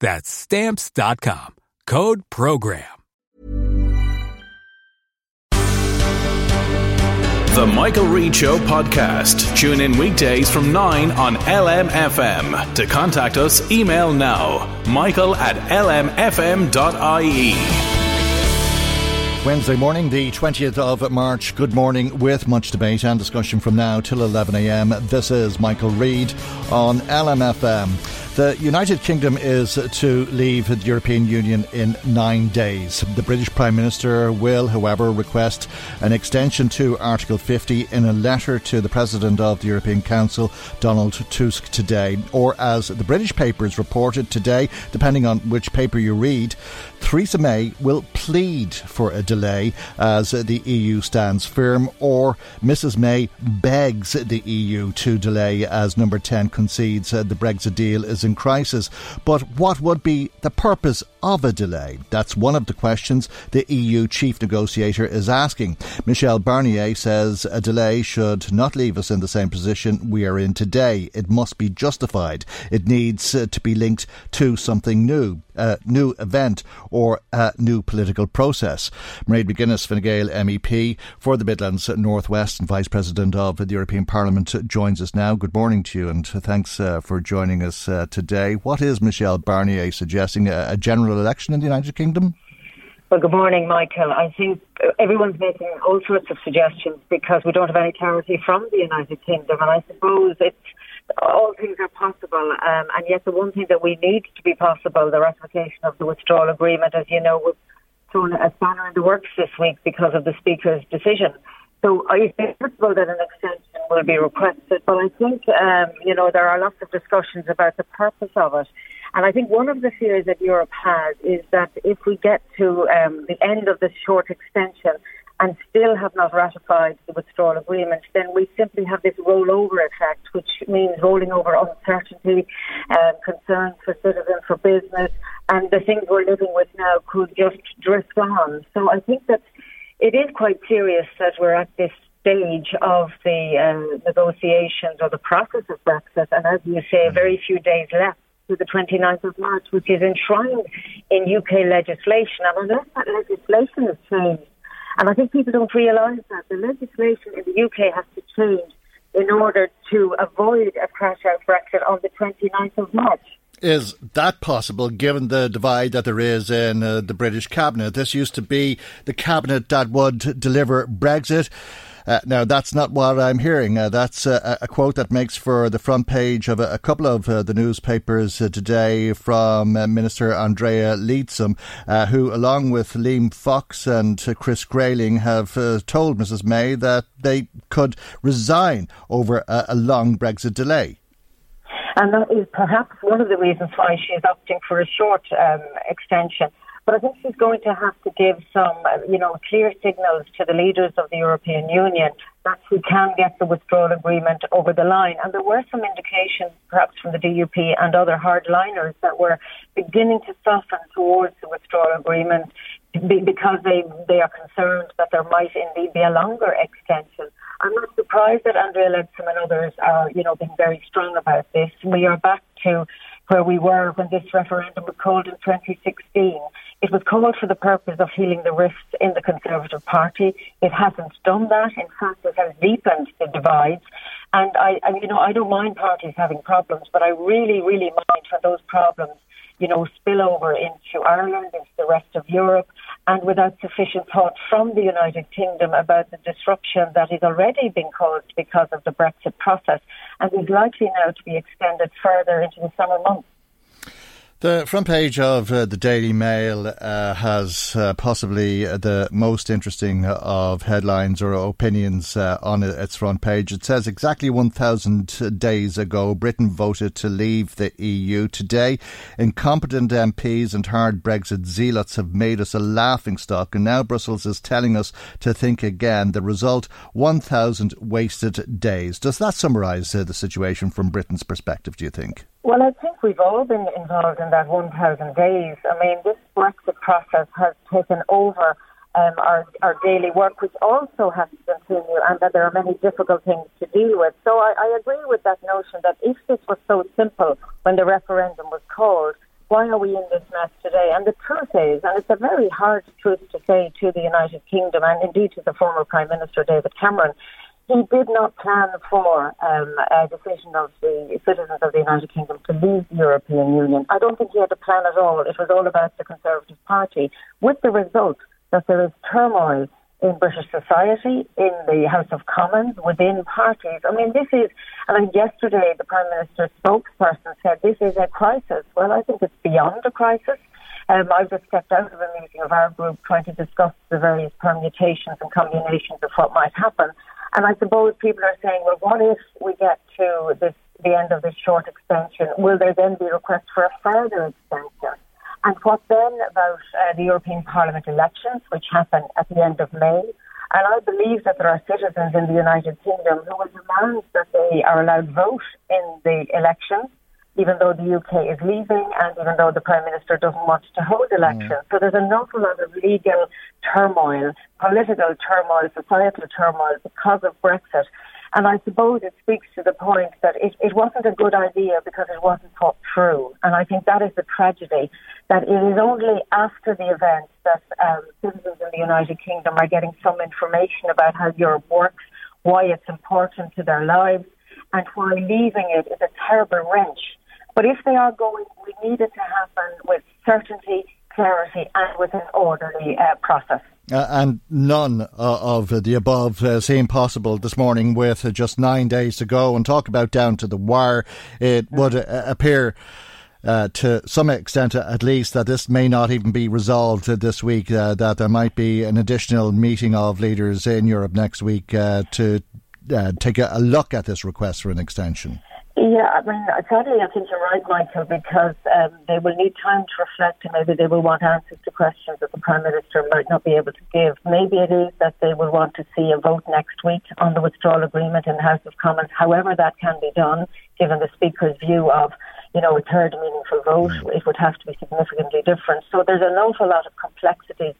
That's Stamps.com. Code PROGRAM. The Michael Reade Show podcast. Tune in weekdays from 9 on LMFM. To contact us, email now michael at lmfm.ie. Wednesday morning, the 20th of March. Good morning with much debate and discussion from now till 11am. This is Michael Reade on LMFM. The United Kingdom is to leave the European Union in nine days. The British Prime Minister will, however, request an extension to Article 50 in a letter to the President of the European Council, Donald Tusk, today. Or, as the British papers reported today, depending on which paper you read, Theresa May will plead for a delay as the EU stands firm, or Mrs May begs the EU to delay as Number 10 concedes the Brexit deal is in crisis. But what would be the purpose of a delay? That's one of the questions the EU chief negotiator is asking. Michel Barnier says a delay should not leave us in the same position we are in today. It must be justified. It needs uh, to be linked to something new, a new event or a new political process. Mairead McGuinness, Fine Gael MEP for the Midlands Northwest and Vice President of the European Parliament, joins us now. Good morning to you and thanks uh, for joining us uh, today. What is Michel Barnier suggesting? A, a general election in the United Kingdom? Well, good morning, Michael. I think everyone's making all sorts of suggestions because we don't have any clarity from the United Kingdom, and I suppose it's all things are possible. Um, and yet, the one thing that we need to be possible, the ratification of the withdrawal agreement, as you know, was thrown a spanner in the works this week because of the Speaker's decision. So I think possible that an extension will be requested, but I think um, you know there are lots of discussions about the purpose of it. And I think one of the fears that Europe has is that if we get to um, the end of this short extension and still have not ratified the withdrawal agreement, then we simply have this rollover effect, which means rolling over uncertainty, um, concerns for citizens, for business, and the things we're living with now could just drift on. So I think that it is quite serious that we're at this stage of the um, negotiations or the process of Brexit, and as you say, very few days left to the 29th of March, which is enshrined in UK legislation. And unless that legislation is changed, and I think people don't realise that the legislation in the UK has to change in order to avoid a crash out Brexit on the 29th of March. Is that possible given the divide that there is in uh, the British cabinet? This used to be the cabinet that would deliver Brexit. Uh, now, that's not what I'm hearing. Uh, that's uh, a quote that makes for the front page of a, a couple of uh, the newspapers uh, today from uh, Minister Andrea Leadsom, who, along with Liam Fox and Chris Grayling, have told Mrs May that they could resign over a, a long Brexit delay. And that is perhaps one of the reasons why she is opting for a short um, extension. But I think she's going to have to give some, uh, you know, clear signals to the leaders of the European Union that we can get the withdrawal agreement over the line. And there were some indications, perhaps from the DUP and other hardliners, that were beginning to soften towards the withdrawal agreement because they they are concerned that there might indeed be a longer extension. I'm not surprised that Andrea Leadsom and others are, you know, being very strong about this. We are back to where we were when this referendum was called in 2016. It was called for the purpose of healing the rifts in the Conservative Party. It hasn't done that. In fact, it has deepened the divides. And I, I you know, I don't mind parties having problems, but I really, really mind when those problems you know, spill over into Ireland, into the rest of Europe, and without sufficient thought from the United Kingdom about the disruption that is already being caused because of the Brexit process and is likely now to be extended further into the summer months. The front page of uh, the Daily Mail uh, has uh, possibly the most interesting of headlines or opinions uh, on its front page. It says exactly 1,000 days ago, Britain voted to leave the EU. Today, incompetent MPs and hard Brexit zealots have made us a laughing stock, and now Brussels is telling us to think again. The result 1,000 wasted days. Does that summarise uh, the situation from Britain's perspective, do you think? Well, I think we've all been involved in that 1,000 days. I mean, this Brexit process has taken over um, our, our daily work, which also has to continue, and that there are many difficult things to deal with. So I, I agree with that notion that if this was so simple when the referendum was called, why are we in this mess today? And the truth is, and it's a very hard truth to say to the United Kingdom and indeed to the former Prime Minister David Cameron, he did not plan for um, a decision of the citizens of the United Kingdom to leave the European Union. I don't think he had a plan at all. It was all about the Conservative Party, with the result that there is turmoil in British society, in the House of Commons, within parties. I mean, this is, I mean, yesterday the Prime Minister's spokesperson said this is a crisis. Well, I think it's beyond a crisis. Um, I've just stepped out of a meeting of our group trying to discuss the various permutations and combinations of what might happen. And I suppose people are saying, well, what if we get to this, the end of this short extension? Will there then be requests for a further extension? And what then about uh, the European Parliament elections, which happen at the end of May? And I believe that there are citizens in the United Kingdom who will demand that they are allowed vote in the elections even though the UK is leaving and even though the Prime Minister doesn't want to hold elections. Mm. So there's an awful lot of legal turmoil, political turmoil, societal turmoil because of Brexit. And I suppose it speaks to the point that it, it wasn't a good idea because it wasn't thought through. And I think that is the tragedy, that it is only after the event that um, citizens in the United Kingdom are getting some information about how Europe works, why it's important to their lives, and why leaving it is a terrible wrench but if they are going, we need it to happen with certainty, clarity, and with an orderly uh, process. Uh, and none uh, of the above uh, seem possible this morning with just nine days to go. And talk about down to the wire, it would uh, appear. Uh, to some extent, at least, that this may not even be resolved this week. Uh, that there might be an additional meeting of leaders in Europe next week to take a, a look at this request for an extension. Yeah, I mean, sadly, I think you're right, Michael, because um, they will need time to reflect and maybe they will want answers to questions that the Prime Minister might not be able to give. Maybe it is that they will want to see a vote next week on the withdrawal agreement in the House of Commons. However, that can be done, given the Speaker's view of, you know, a third meaningful vote, mm. it would have to be significantly different. So there's an awful lot of complexities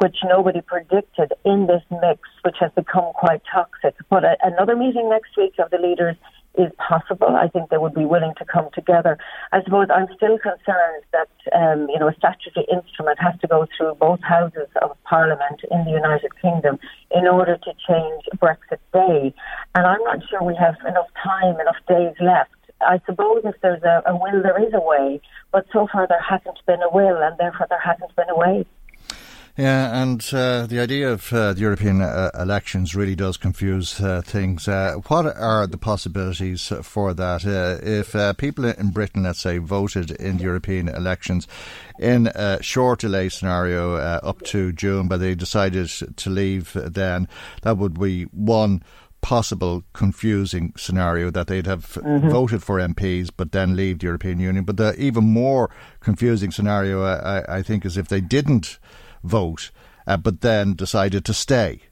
which nobody predicted in this mix, which has become quite toxic. But a, another meeting next week of the leaders is possible. I think they would be willing to come together. I suppose I'm still concerned that um, you know a statutory instrument has to go through both houses of Parliament in the United Kingdom in order to change Brexit Day, and I'm not sure we have enough time, enough days left. I suppose if there's a, a will, there is a way, but so far there hasn't been a will, and therefore there hasn't been a way. Yeah, and uh, the idea of uh, the European uh, elections really does confuse uh, things. Uh, what are the possibilities for that? Uh, if people in Britain, let's say, voted in the European elections in a short delay scenario up to June, but they decided to leave then, that would be one possible confusing scenario that they'd have mm-hmm. voted for MPs but then leave the European Union. But the even more confusing scenario, I, I think, is if they didn't vote, uh, but then decided to stay.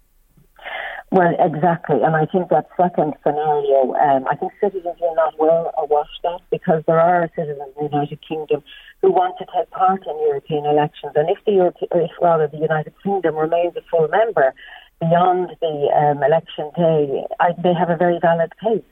Well, exactly. And I think that second scenario, um, I think citizens will not well awash that because there are citizens in the United Kingdom who want to take part in European elections. And if the Europe, if rather the United Kingdom remains a full member beyond the um, election day, I, they have a very valid case.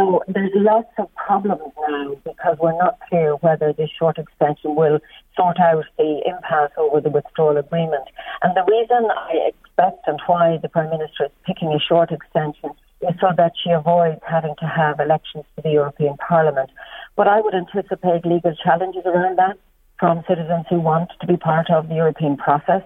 So there's lots of problems now because we're not clear whether this short extension will sort out the impasse over the withdrawal agreement. And the reason I expect and why the Prime Minister is picking a short extension is so that she avoids having to have elections to the European Parliament. But I would anticipate legal challenges around that from citizens who want to be part of the European process.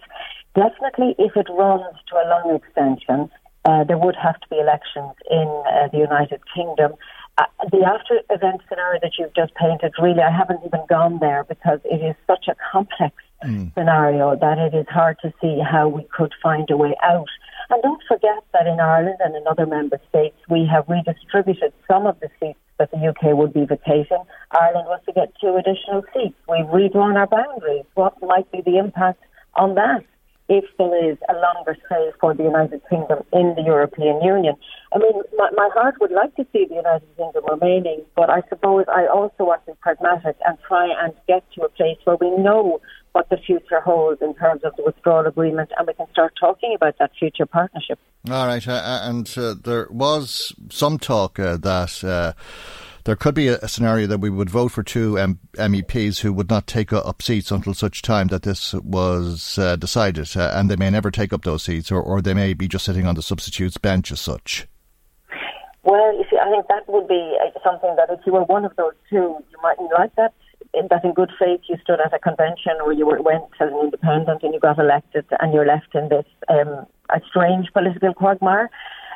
Definitely, if it runs to a long extension, uh, there would have to be elections in uh, the United Kingdom. Uh, the after event scenario that you've just painted, really, I haven't even gone there because it is such a complex mm. scenario that it is hard to see how we could find a way out. And don't forget that in Ireland and in other member states, we have redistributed some of the seats that the UK would be vacating. Ireland was to get two additional seats. We've redrawn our boundaries. What might be the impact on that? If there is a longer stay for the United Kingdom in the European Union. I mean, my, my heart would like to see the United Kingdom remaining, but I suppose I also want to be pragmatic and try and get to a place where we know what the future holds in terms of the withdrawal agreement and we can start talking about that future partnership. All right. Uh, uh and uh, there was some talk uh, that uh, there could be a, a, scenario that we would vote for two M- MEPs who would not take up seats until such time that this was uh, decided, uh, and they may never take up those seats, or, or they may be just sitting on the substitutes bench as such. Well, you see, I think that would be uh, something that if you were one of those two, you mightn't like that. In, that in good faith you stood at a convention or you went as an independent and you got elected and you're left in this um, a strange political quagmire.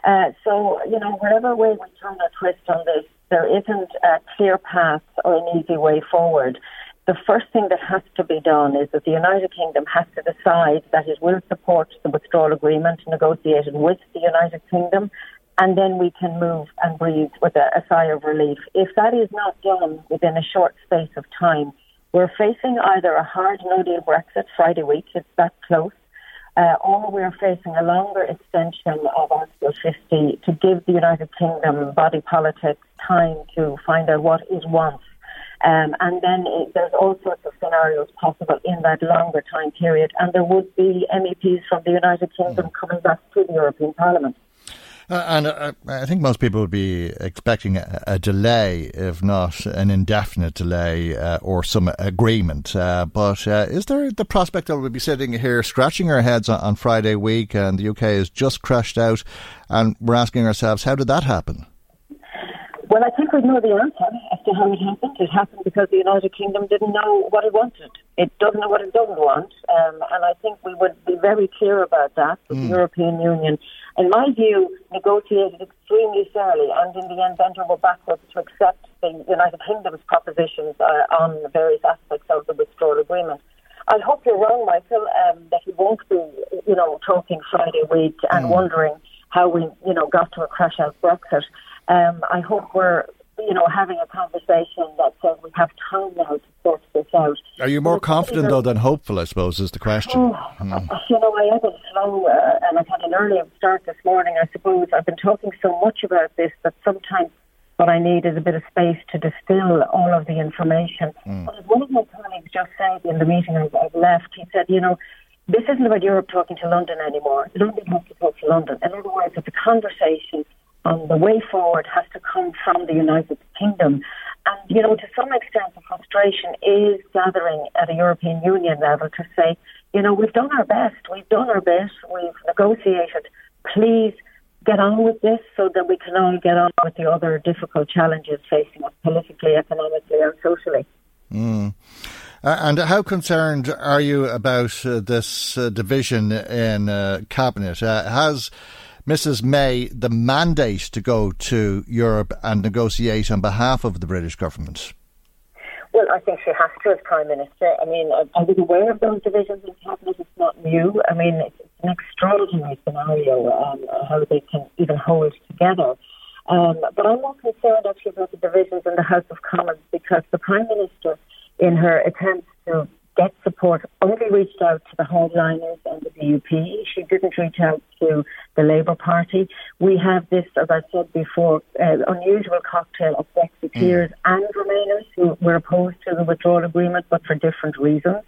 Uh, so, you know, whatever way we turn or twist on this, there isn't a clear path or an easy way forward. The first thing that has to be done is that the United Kingdom has to decide that it will support the withdrawal agreement negotiated with the United Kingdom, and then we can move and breathe with a, a sigh of relief. If that is not done within a short space of time, we're facing either a hard no deal Brexit Friday week, it's that close, uh, or we're facing a longer extension of Article 50 to give the United Kingdom body politics time to find out what it wants. Um, and then it, there's all sorts of scenarios possible in that longer time period, and there would be MEPs from the United Kingdom mm. coming back to the European Parliament. Uh, and uh, I think most people would be expecting a, a delay, if not an indefinite delay uh, or some agreement. Uh, but uh, is there the prospect that we'll be sitting here scratching our heads on, on, Friday week and the UK has just crashed out and we're asking ourselves, how did that happen? Well, I think we know the answer as to how it happened. It happened because the United Kingdom didn't know what it wanted. It doesn't know what it doesn't want. Um, and I think we would be very clear about that. Mm. The European Union in my view, negotiated extremely fairly and in the end bent over backwards to accept the United Kingdom's propositions uh, on the various aspects of the withdrawal agreement. I hope you're wrong, Michael, um, that he won't be, you know, talking Friday week and mm. wondering how we, you know, got to a crash out Brexit. Um, I hope we're you know, having a conversation that says we have time now to sort this out. Are you more confident, though, than hopeful, I suppose, is the question? Oh, mm. You know, I have a slow, uh, and I've had an early start this morning, I suppose. I've been talking so much about this that sometimes what I need is a bit of space to distill all of the information. Mm. But as one of my colleagues just said in the meeting I've, I've left, he said, you know, this isn't about Europe talking to London anymore. London has to talk to London. In other words, it's a conversation on the way forward has to come from the United Kingdom. And, you know, to some extent, the frustration is gathering at a European Union level to say, you know, we've done our best, we've done our best, we've negotiated. Please get on with this so that we can all get on with the other difficult challenges facing us politically, economically, and socially. Mm. Uh, and how concerned are you about uh, this uh, division in uh, cabinet? Uh, has Mrs. May the mandate to go to Europe and negotiate on behalf of the British government? Well, I think she has to as Prime Minister. I mean, I, was aware of those divisions in Cabinet. It's not new. I mean, it's an extraordinary scenario um, how they can even hold together. Um, but I'm more concerned actually about the divisions in the House of Commons because the Prime Minister, in her attempts to get support only reached out to the hardliners and the DUP. She didn't reach out to the Labour Party. We have this, as I said before, uh, unusual cocktail of Brexiteers mm. and Remainers who were opposed to the withdrawal agreement, but for different reasons.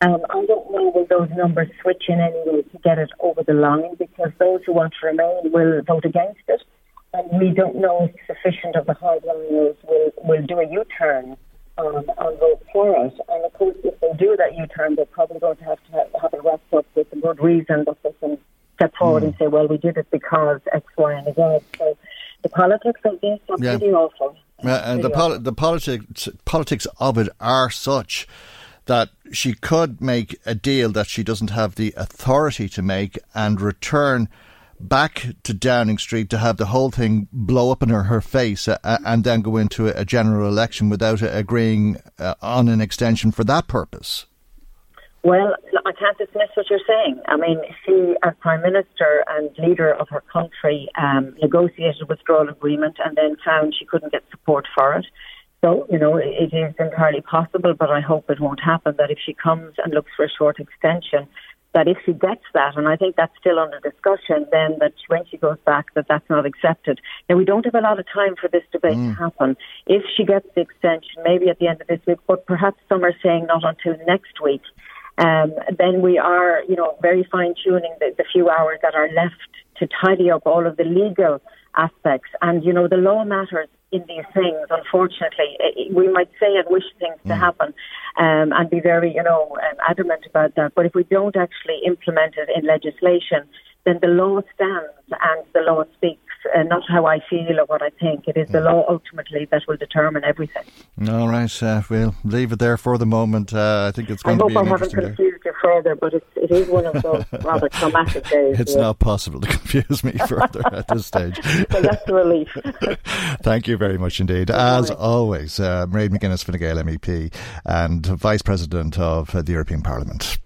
Um, I don't know will those numbers switch in any way to get it over the line because those who want to remain will vote against it. And we don't know if sufficient of the hardliners will, will do a U turn um, and vote for it. And of course, if they do that U turn, they're probably going to have to have, have it wrapped up with a good reason that they can step forward mm. and say, well, we did it because X, Y, and Z. So the politics of this are yeah. pretty awful. Uh, and the, the politics politics of it are such that she could make a deal that she doesn't have the authority to make and return back to Downing Street to have the whole thing blow up in her, her face uh, uh and then go into a, a general election without agreeing uh, on an extension for that purpose? Well, I can't dismiss what you're saying. I mean, she, as Prime Minister and leader of her country, um, negotiated a withdrawal agreement and then found she couldn't get support for it. So, you know, it is entirely possible, but I hope it won't happen that if she comes and looks for a short extension, that if she gets that, and I think that's still under discussion, then that when she goes back, that that's not accepted. Now, we don't have a lot of time for this debate mm. to happen. If she gets the extension, maybe at the end of this week, but perhaps some are saying not until next week, um, then we are, you know, very fine tuning the, the few hours that are left to tidy up all of the legal aspects. And, you know, the law matters in these things, unfortunately. We might say and wish things mm. to happen um, and be very, you know, um, adamant about that. But if we don't actually implement it in legislation, then the law stands and the law speaks uh, not how I feel or what I think. It is the law ultimately that will determine everything. All right, uh, we'll leave it there for the moment. Uh, I think it's going I to be. I hope I haven't confused you further, but it's, it is one of those rather traumatic days. It's yeah. not possible to confuse me further at this stage. so that's a relief. Thank you very much indeed. Good As morning. always, uh, Mairead McGuinness Fine Gael MEP and Vice President of uh, the European Parliament.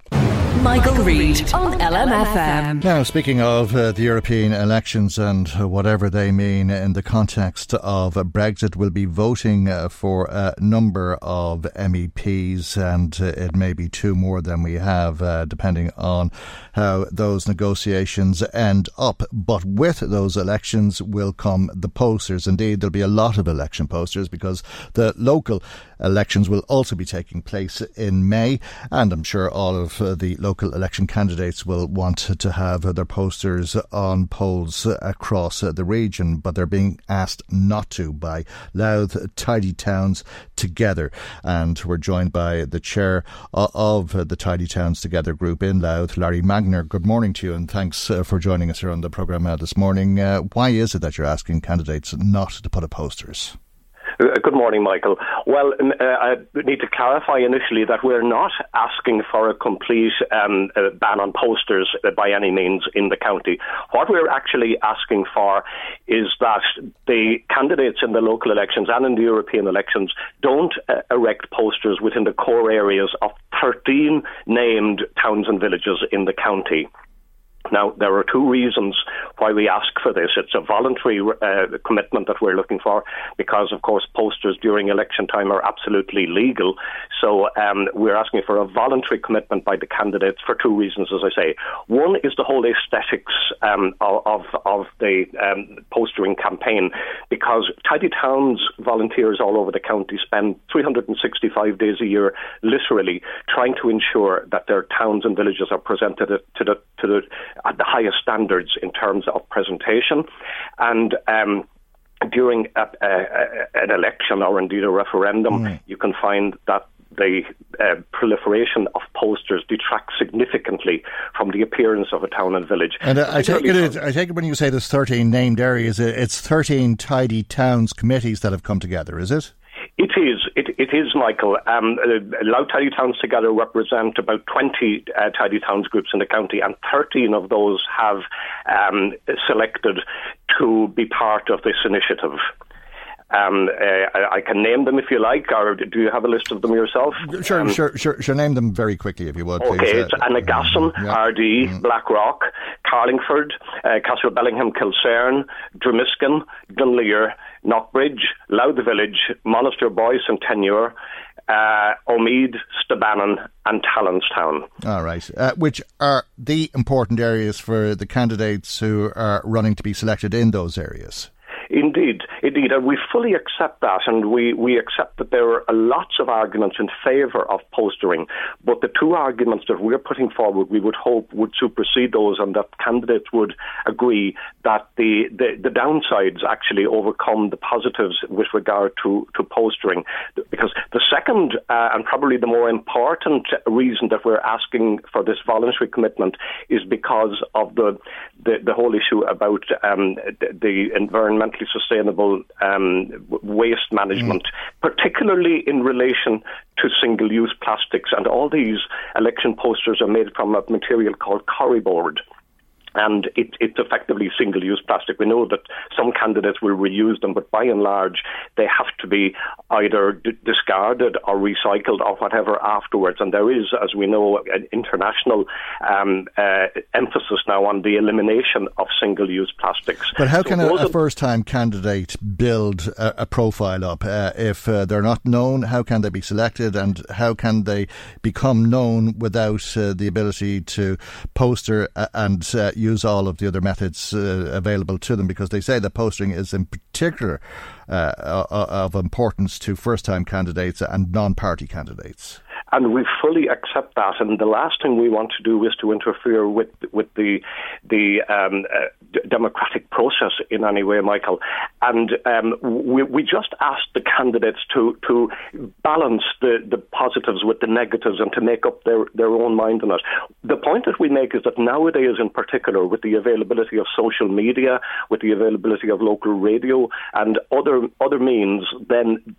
Michael, Reade on LMFM. Now, speaking of uh, the European elections and uh, whatever they mean in the context of uh, Brexit, we'll be voting uh, for a number of MEPs, and uh, it may be two more than we have, uh, depending on how those negotiations end up. But with those elections will come the posters. Indeed, there'll be a lot of election posters because the local elections will also be taking place in May, and I'm sure all of the local election candidates will want to have their posters on poles across the region, but they're being asked not to by Louth Tidy Towns Together. And we're joined by the chair of the Tidy Towns Together group in Louth, Larry Magner. Good morning to you, and thanks uh, for joining us here on the programme uh, this morning. Uh, why is it that you're asking candidates not to put up posters? Uh, good morning, Michael. Well, uh, I need to clarify initially that we're not asking for a complete um, uh, ban on posters by any means in the county. What we're actually asking for is that the candidates in the local elections and in the European elections don't erect posters within the core areas of 13 named towns and villages in the county. Now, there are two reasons why we ask for this. It's a voluntary uh, commitment that we're looking for because, of course, posters during election time are absolutely legal. So um, we're asking for a voluntary commitment by the candidates for two reasons, as I say. One is the whole aesthetics um, of, of the um, postering campaign because Tidy Towns volunteers all over the county spend 365 days a year, literally, trying to ensure that their towns and villages are presented to the, to the at the highest standards in terms of presentation. And um, during a, a, an election or indeed a referendum, mm. you can find that the uh, proliferation of posters detracts significantly from the appearance of a town and village. And uh, I take it, I take it when you say there's 13 named areas, it's 13 tidy towns committees that have come together, is it? It is. It, it is, Michael. Um, uh, Tidy Towns together represent about 20 uh, tidy towns groups in the county, and 13 of those have um, selected to be part of this initiative. Um, uh, I, I, can name them if you like, or do you have a list of them yourself? Sure, um, sure, sure, sure. Name them very quickly if you would. Okay, please. it's uh, Annagassan, yeah. Ardee, mm. Blackrock, Carlingford, uh, Castlebellingham, Kilsaran, Dromiskin, Dunleer, Knockbridge, Louth Village, Monasterboice and Tenure, uh, Omeath, Stabannon, and Tallanstown. All right, uh, which are the important areas for the candidates who are running to be selected in those areas. Indeed, indeed, and we fully accept that, and we, we accept that there are lots of arguments in favour of postering. But the two arguments that we're putting forward, we would hope would supersede those, and that candidates would agree that the, the, the downsides actually overcome the positives with regard to, to postering. Because the second, uh, and probably the more important reason that we're asking for this voluntary commitment is because of the, the, the whole issue about um, the, the environmentally sustainable um, waste management, mm. particularly in relation to single use plastics. And all these election posters are made from a material called Corriboard and it, it's effectively single-use plastic. We know that some candidates will reuse them, but by and large, they have to be either d- discarded or recycled or whatever afterwards. And there is, as we know, an international um, uh, emphasis now on the elimination of single-use plastics. But how so can a, a first-time candidate build a, a profile up uh, if uh, they're not known? How can they be selected, and how can they become known without uh, the ability to poster uh, and uh, use all of the other methods uh, available to them because they say that posting is in particular uh, of importance to first time candidates and non party candidates and we fully accept that. And the last thing we want to do is to interfere with with the the um, uh, democratic process in any way, Michael. And um, we we just ask the candidates to to balance the the positives with the negatives and to make up their their own mind on it. The point that we make is that nowadays, in particular, with the availability of social media, with the availability of local radio and other other means, then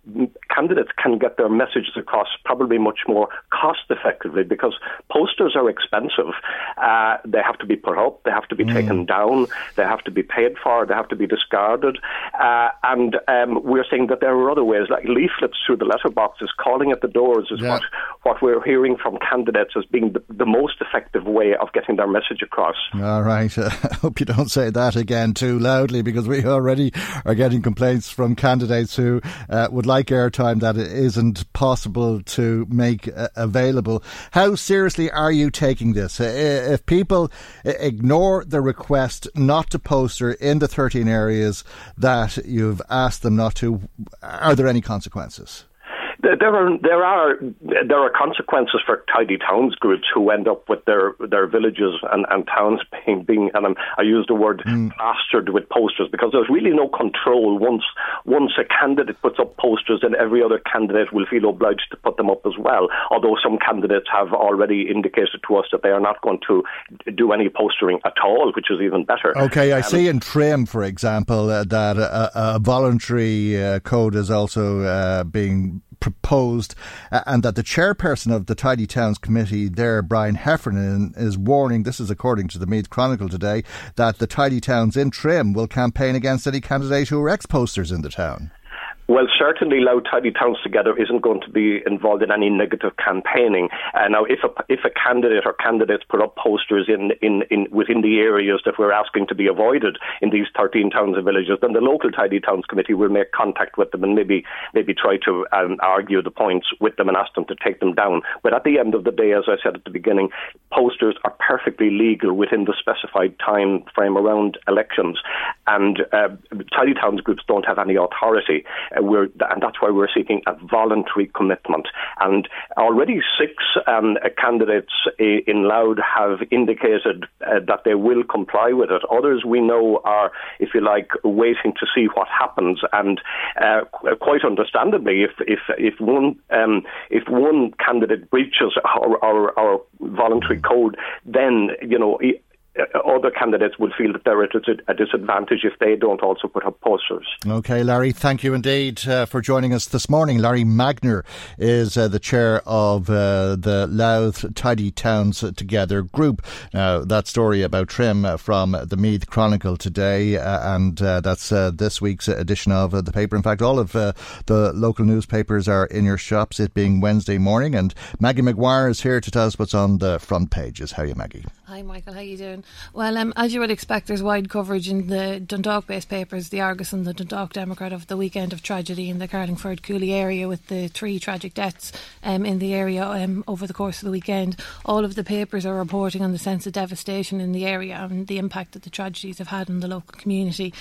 candidates can get their messages across probably much more more cost effectively because posters are expensive. Uh, they have to be put up, they have to be mm. taken down, they have to be paid for, they have to be discarded. Uh, and um, we're saying that there are other ways, like leaflets through the letterboxes, calling at the doors is yeah. what, what we're hearing from candidates as being the, the, most effective way of getting their message across. All right. I hope you don't say that again too loudly because we already are getting complaints from candidates who uh, would like airtime that it isn't possible to make uh, available. How seriously are you taking this? Uh, if people ignore the request not to poster in the 13 areas that you've asked them not to, are there any consequences? There are there are there are consequences for tidy towns groups who end up with their their villages and, and towns being being and I use the word mm. plastered with posters because there's really no control. Once once a candidate puts up posters and every other candidate will feel obliged to put them up as well. Although some candidates have already indicated to us that they are not going to do any postering at all which is even better. Okay I um, see in Trim for example uh, that a, a voluntary uh, code is also uh, being proposed, and that the chairperson of the Tidy Towns Committee there, Brian Heffernan, is warning, this is according to the Meath Chronicle today, that the Tidy Towns in Trim will campaign against any candidate who are ex-posters in the town. Well, certainly Louth Tidy Towns Together isn't going to be involved in any negative campaigning. Uh, now, if a, if a candidate or candidates put up posters in, in, in within the areas that we're asking to be avoided in these 13 towns and villages, then the local Tidy Towns Committee will make contact with them and maybe maybe try to um, argue the points with them and ask them to take them down. But at the end of the day, as I said at the beginning, posters are perfectly legal within the specified time frame around elections, and uh, Tidy Towns groups don't have any authority. Uh, we're, and that's why we're seeking a voluntary commitment. And already six um, candidates in Louth have indicated uh, that they will comply with it. Others we know are, if you like, waiting to see what happens. And uh, quite understandably, if if if one um, if one candidate breaches our, our, our voluntary code, then you know uh, other candidates will feel that they're at a disadvantage if they don't also put up posters. Okay, Larry, thank you indeed uh, for joining us this morning. Larry Magner is uh, the chair of uh, the Louth Tidy Towns Together group. Now, that story about Trim from the Meath Chronicle today, uh, and that's this week's edition of the paper. In fact, all of the local newspapers are in your shops, it being Wednesday morning, and Maggie McGuire is here to tell us what's on the front pages. How are you, Maggie? Hi, Michael. How you doing? Well, um, as you would expect, there's wide coverage in the Dundalk-based papers, the Argus and the Dundalk Democrat, of the weekend of tragedy in the Carlingford Cooley area, with the three tragic deaths um, in the area um, over the course of the weekend. All of the papers are reporting on the sense of devastation in the area and the impact that the tragedies have had on the local community.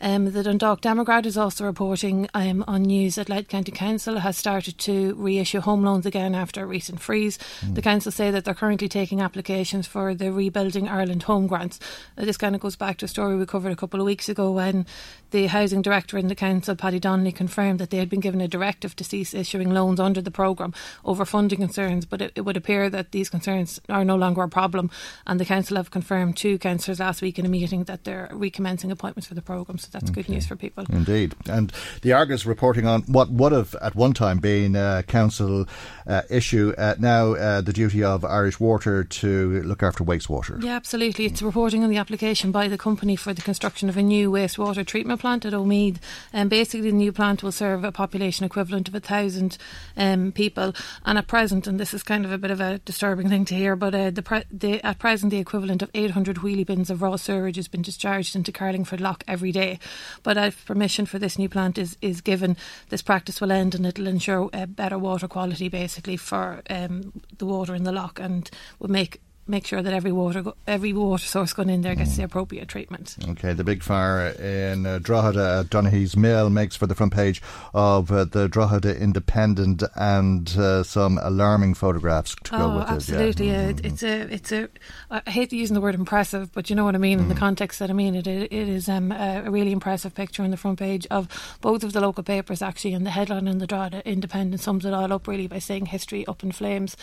Um, the Dundalk Democrat is also reporting um, on news that Louth County Council has started to reissue home loans again after a recent freeze. Mm. The council say that they're currently taking applications for the Rebuilding Ireland home grants. Uh, this kind of goes back to a story we covered a couple of weeks ago when the housing director in the council, Paddy Donnelly, confirmed that they had been given a directive to cease issuing loans under the programme over funding concerns, but it, it, would appear that these concerns are no longer a problem. And the council have confirmed to councillors last week in a meeting that they're recommencing appointments for the programme. So that's okay. good news for people. Indeed. And the Argus reporting on what would have at one time been a council uh, issue, uh, now uh, the duty of Irish Water to look after wastewater. Yeah, absolutely. It's reporting on the application by the company for the construction of a new wastewater treatment plant at Omeath. And basically, the new plant will serve a population equivalent of a thousand um, people. And at present, and this is kind of a bit of a disturbing thing to hear, but uh, the, pre- the, at present, the equivalent of 800 wheelie bins of raw sewage has been discharged into Carlingford Lough every day. But if permission for this new plant is, is given, this practice will end and it'll ensure better water quality basically for um, the water in the lough and will make make sure that every water go, every water source going in there gets the appropriate treatment. Okay, the big fire in uh, Drogheda at Donaghy's Mill makes for the front page of uh, the Drogheda Independent and uh, some alarming photographs to oh, go with absolutely. it. Yeah. Mm-hmm. It's a it's a I hate using the word impressive, but you know what I mean mm. in the mm-hmm. context that I mean it. It, it is um, a really impressive picture on the front page of both of the local papers actually, and the headline in the Drogheda Independent sums it all up really by saying history up in flames.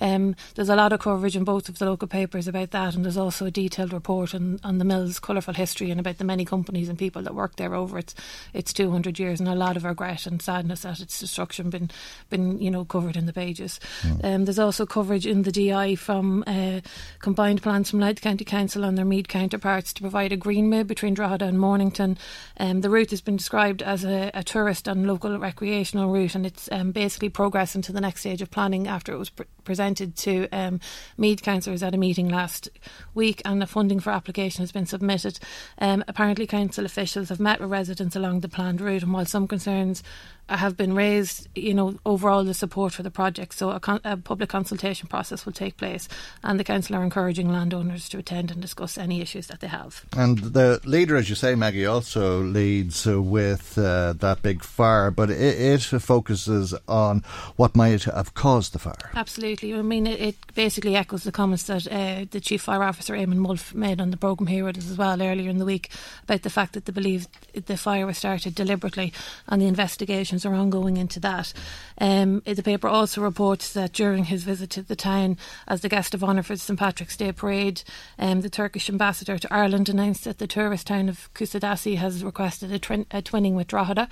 Um, there's a lot of coverage in both of the local papers about that, and there's also a detailed report on, on the mill's colourful history and about the many companies and people that worked there over its its 200 years, and a lot of regret and sadness at its destruction been been you know covered in the pages. Mm. Um, there's also coverage in the DI from uh, combined plans from Louth County Council and their Meath counterparts to provide a green mid between Drogheda and Mornington. Um, the route has been described as a, a tourist and local recreational route, and it's um, basically progressing to the next stage of planning after it was pre- presented to um, Meath councillors at a meeting last week, and the funding for application has been submitted. Um, apparently, council officials have met with residents along the planned route, and while some concerns have been raised, you know, overall the support for the project. So a, con- a, public consultation process will take place, and the council are encouraging landowners to attend and discuss any issues that they have. And the leader, as you say, Maggie, also leads uh, with uh, that big fire, but it, it, focuses on what might have caused the fire. Absolutely. I mean, it, it basically echoes the comments that uh, the chief fire officer Eamon Wolfe made on the programme here as well earlier in the week about the fact that they believe the fire was started deliberately and the investigation are ongoing into that. Um, the paper also reports that during his visit to the town as the guest of honour for the St Patrick's Day parade, um, the Turkish ambassador to Ireland announced that the tourist town of Kusadasi has requested a, twin- a twinning with Drogheda.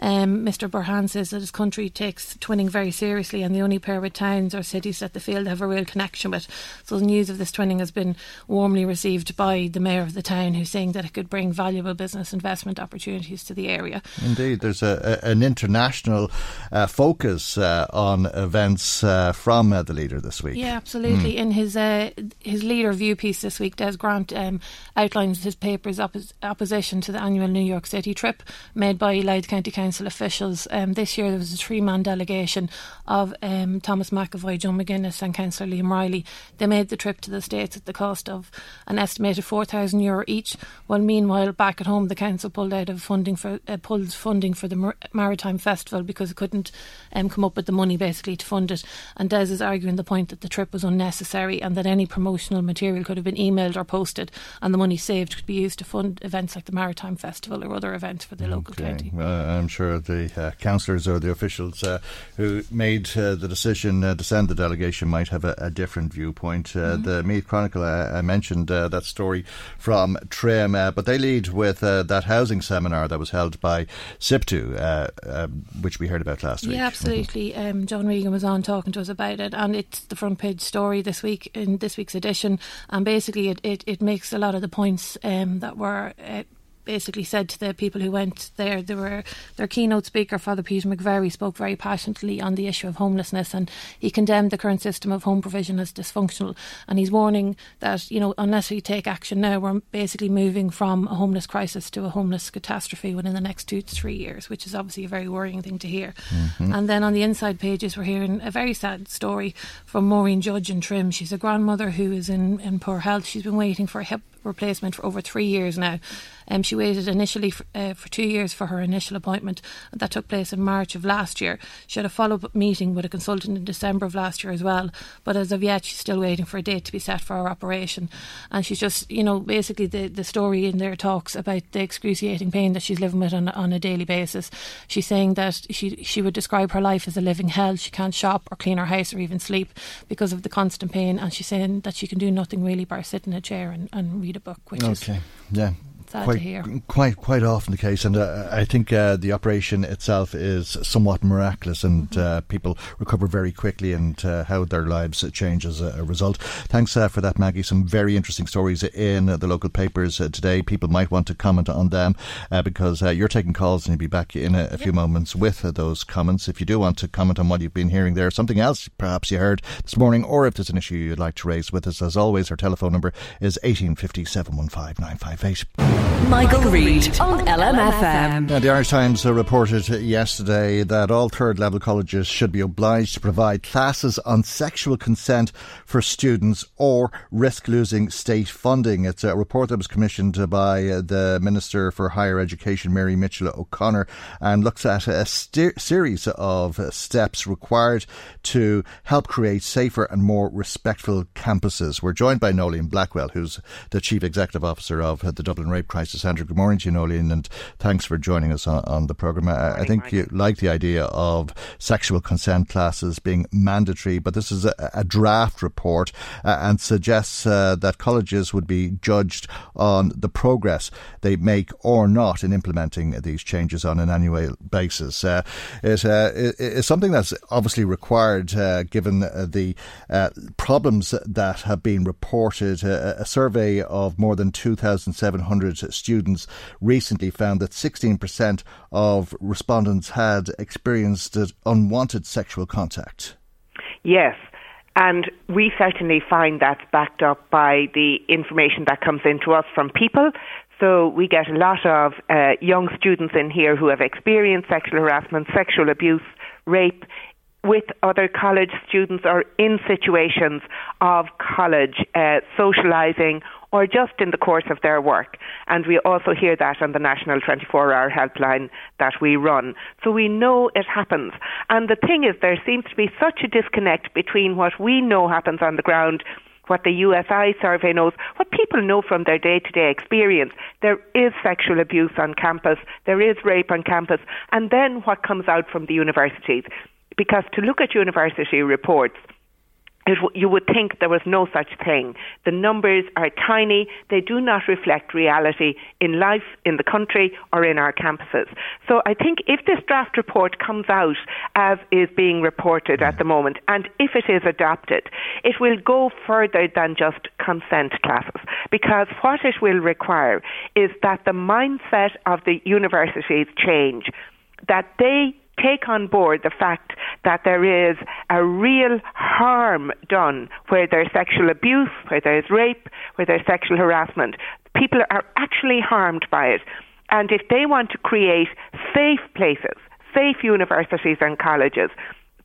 Um, Mr Burhan says that his country takes twinning very seriously and the only pair with towns or cities that the field have a real connection with. So the news of this twinning has been warmly received by the mayor of the town who's saying that it could bring valuable business investment opportunities to the area. Indeed, there's a, a, an international uh, focus uh, on events uh, from uh, the leader this week. Yeah, absolutely. Mm. In his uh, his leader view piece this week, Des Grant um, outlines his paper's oppos- opposition to the annual New York City trip made by Louth County Council officials. Um, this year there was a three man delegation of um, Thomas McAvoy, John McGuinness, and Councillor Liam Riley. They made the trip to the States at the cost of an estimated €4,000 euro each, while meanwhile back at home the council pulled out of funding for uh, pulled funding for the Maritime Festival because it couldn't um, come up with the money basically to fund it. And Des is arguing the point that the trip was unnecessary and that any promotional material could have been emailed or posted, and the money saved could be used to fund events like the Maritime Festival or other events for the okay. local county. Uh, I'm sure the uh, councillors or the officials uh, who made uh, the decision uh, to send the delegation might have a, a different viewpoint. Uh, mm-hmm. The Meath Chronicle, I mentioned that story from Trim, but they lead with that housing seminar that was held by SIPTU, which we heard about last week. Yeah, absolutely. Um, John Regan was on talking to us about it, and it's the front page story this week in this week's edition. And basically, it, it, it makes a lot of the points um, that were uh, basically said to the people who went there, they were their keynote speaker, Father Peter McVerry, spoke very passionately on the issue of homelessness, and he condemned the current system of home provision as dysfunctional. And he's warning that you know unless we take action now, we're basically moving from a homeless crisis to a homeless catastrophe within the next two to three years, which is obviously a very worrying thing to hear. Mm-hmm. And then on the inside pages, we're hearing a very sad story from Maureen Judge in Trim. She's a grandmother who is in, in poor health. She's been waiting for a hip replacement for over three years now. Um, she waited initially for, uh, for two years for her initial appointment. That took place in March of last year. She had a follow up meeting with a consultant in December of last year as well. But as of yet, she's still waiting for a date to be set for her operation. And she's just, you know, basically the, the story in there talks about the excruciating pain that she's living with on, on a daily basis. She's saying that she, she would describe her life as a living hell. She can't shop or clean her house or even sleep because of the constant pain. And she's saying that she can do nothing really but sit in a chair and, and read a book, which okay. is yeah sad quite, to hear. Quite, quite often the case, and uh, I think uh, the operation itself is somewhat miraculous, and mm-hmm. uh, people recover very quickly, and uh, how their lives change as a, result. Thanks uh, for that, Maggie. Some very interesting stories in the local papers uh, today. People might want to comment on them because you're taking calls, and you'll be back in a, a yep. few moments with those comments. If you do want to comment on what you've been hearing there, something else perhaps you heard this morning, or if there's an issue you'd like to raise with us, as always, our telephone number is 1850 715 958. Michael, Reade on LMFM. the Irish Times reported yesterday that all third level colleges should be obliged to provide classes on sexual consent for students or risk losing state funding. It's a report that was commissioned by uh, the Minister for Higher Education, Mary Mitchell O'Connor, and looks at a st- series of steps required to help create safer and more respectful campuses. We're joined by Noeline Blackwell, who's the Chief Executive Officer of the Dublin Rape Crisis Centre. Good morning to you, and thanks for joining us on, on the programme. I, I, think you like the idea of sexual consent classes being mandatory, but this is a, a draft report uh, and suggests uh, that colleges would be judged on the progress they make or not in implementing these changes on an annual basis. Uh, it is something that's obviously required uh, given the uh, problems that have been reported. a survey of more than 2,700 students recently found that 16% of respondents had experienced unwanted sexual contact. Yes. And we certainly find that's backed up by the information that comes into us from people. So we get a lot of uh, young students in here who have experienced sexual harassment, sexual abuse, rape with other college students or in situations of college uh, socialising or just in the course of their work. And we also hear that on the National 24 hour helpline that we run. So we know it happens. And the thing is, there seems to be such a disconnect between what we know happens on the ground what the USI survey knows, what people know from their day to day experience. There is sexual abuse on campus, there is rape on campus, and then what comes out from the universities. Because to look at university reports, it, you would think there was no such thing. The numbers are tiny. They do not reflect reality in life in the country or in our campuses. So I think if this draft report comes out as is being reported at the moment, and if it is adopted, it will go further than just consent classes. Because what it will require is that the mindset of the universities change, that they take on board the fact that there is a real harm done where there's sexual abuse, where there's rape, where there's sexual harassment. People are actually harmed by it. And if they want to create safe places, safe universities and colleges,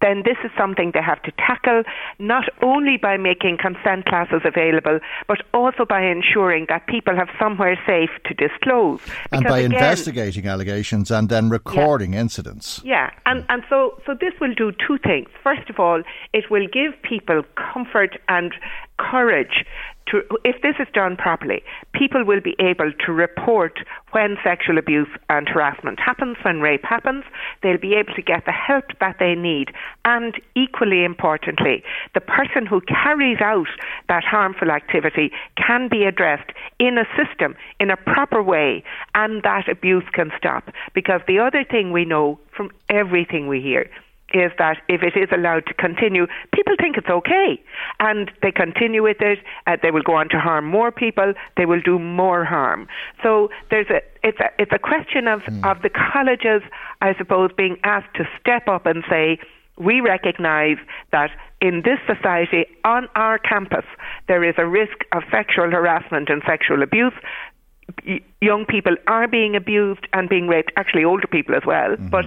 then this is something they have to tackle not only by making consent classes available, but also by ensuring that people have somewhere safe to disclose. And by again, investigating allegations and then recording yeah, incidents. Yeah, and, and so, so this will do two things. First of all, it will give people comfort and courage to, if this is done properly, people will be able to report when sexual abuse and harassment happens, when rape happens. They'll be able to get the help that they need. And equally importantly, the person who carries out that harmful activity can be addressed in a system, in a proper way, and that abuse can stop. Because the other thing we know from everything we hear is that if it is allowed to continue, people think it's okay, and they continue with it. Uh, they will go on to harm more people. They will do more harm. So there's a it's a it's a question of mm. of the colleges, I suppose, being asked to step up and say. We recognize that in this society, on our campus, there is a risk of sexual harassment and sexual abuse young people are being abused and being raped, actually older people as well, mm-hmm. but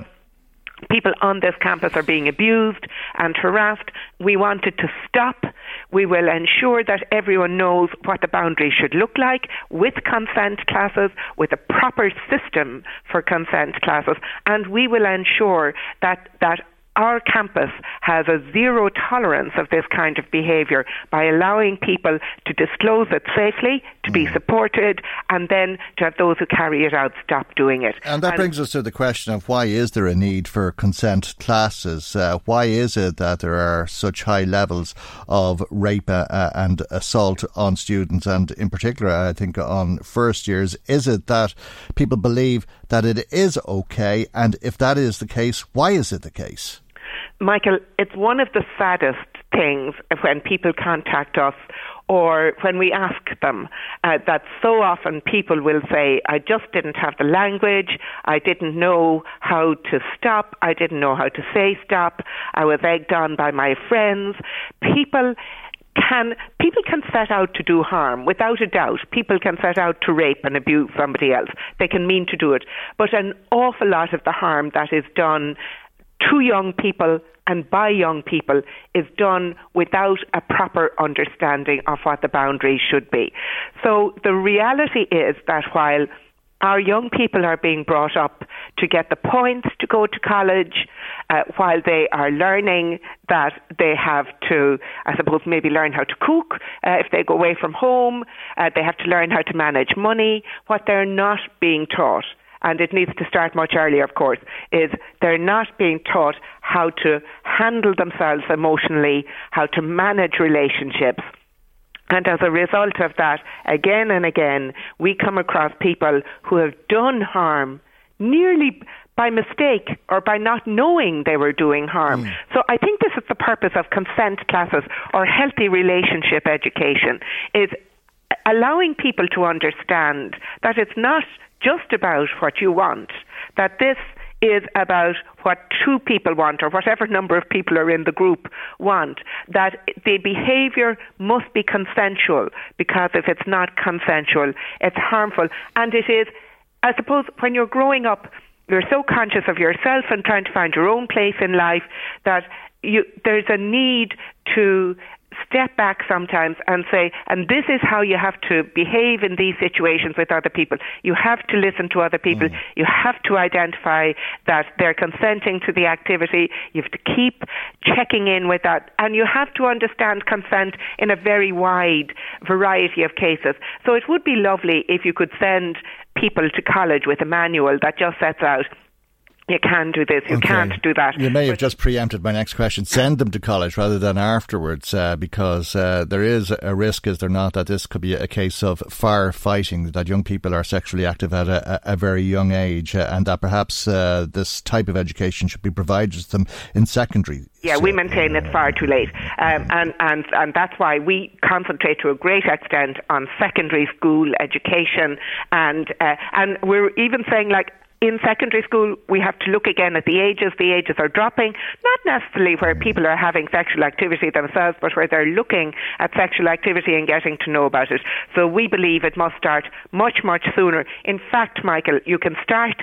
people on this campus are being abused and harassed. We want it to stop. We will ensure that everyone knows what the boundaries should look like with consent classes, with a proper system for consent classes, and we will ensure that, that our campus has a zero tolerance of this kind of behaviour by allowing people to disclose it safely, to mm. be supported, and then to have those who carry it out stop doing it. And that and brings us to the question of why is there a need for consent classes? Uh, why is it that there are such high levels of rape uh, uh and assault on students, and in particular, I think on first years? Is it that people believe that it is okay, and if that is the case, why is it the case? Michael, it's one of the saddest things when people contact us or when we ask them uh, that so often people will say, I just didn't have the language, I didn't know how to stop, I didn't know how to say stop, I was egged on by my friends. People can people can set out to do harm without a doubt. People can set out to rape and abuse somebody else. They can mean to do it, but an awful lot of the harm that is done to young people and by young people is done without a proper understanding of what the boundaries should be. So the reality is that while our young people are being brought up to get the points to go to college uh, while they are learning that they have to, I suppose, maybe learn how to cook. Uh, if they go away from home, uh, they have to learn how to manage money. What they're not being taught and it needs to start much earlier, of course, is they're not being taught how to handle themselves emotionally, how to manage relationships. And as a result of that, again and again, we come across people who have done harm nearly by mistake or by not knowing they were doing harm. Mm. So I think this is the purpose of consent classes or healthy relationship education is allowing people to understand that it's not just about what you want, that this is about what two people want or whatever number of people are in the group want, that the behaviour must be consensual because if it's not consensual, it's harmful. And it is, I suppose, when you're growing up, you're so conscious of yourself and trying to find your own place in life that you, there's a need to step back sometimes and say, and this is how you have to behave in these situations with other people. You have to listen to other people. Mm. You have to identify that they're consenting to the activity. You have to keep checking in with that. And you have to understand consent in a very wide variety of cases. So it would be lovely if you could send people to college with a manual that just sets out you can do this, you okay. can't do that. You may have just preempted my next question. Send them to college rather than afterwards, uh, because uh, there is a risk, is there not, that this could be a case of firefighting, that young people are sexually active at a, a very young age, uh, and that perhaps uh, this type of education should be provided to them in secondary. Yeah, we maintain it's far too late, um, and and and that's why we concentrate to a great extent on secondary school education, and uh, and we're even saying like in secondary school, we have to look again at the ages. The ages are dropping, not necessarily where people are having sexual activity themselves, but where they're looking at sexual activity and getting to know about it. So we believe it must start much, much sooner. In fact, Michael, you can start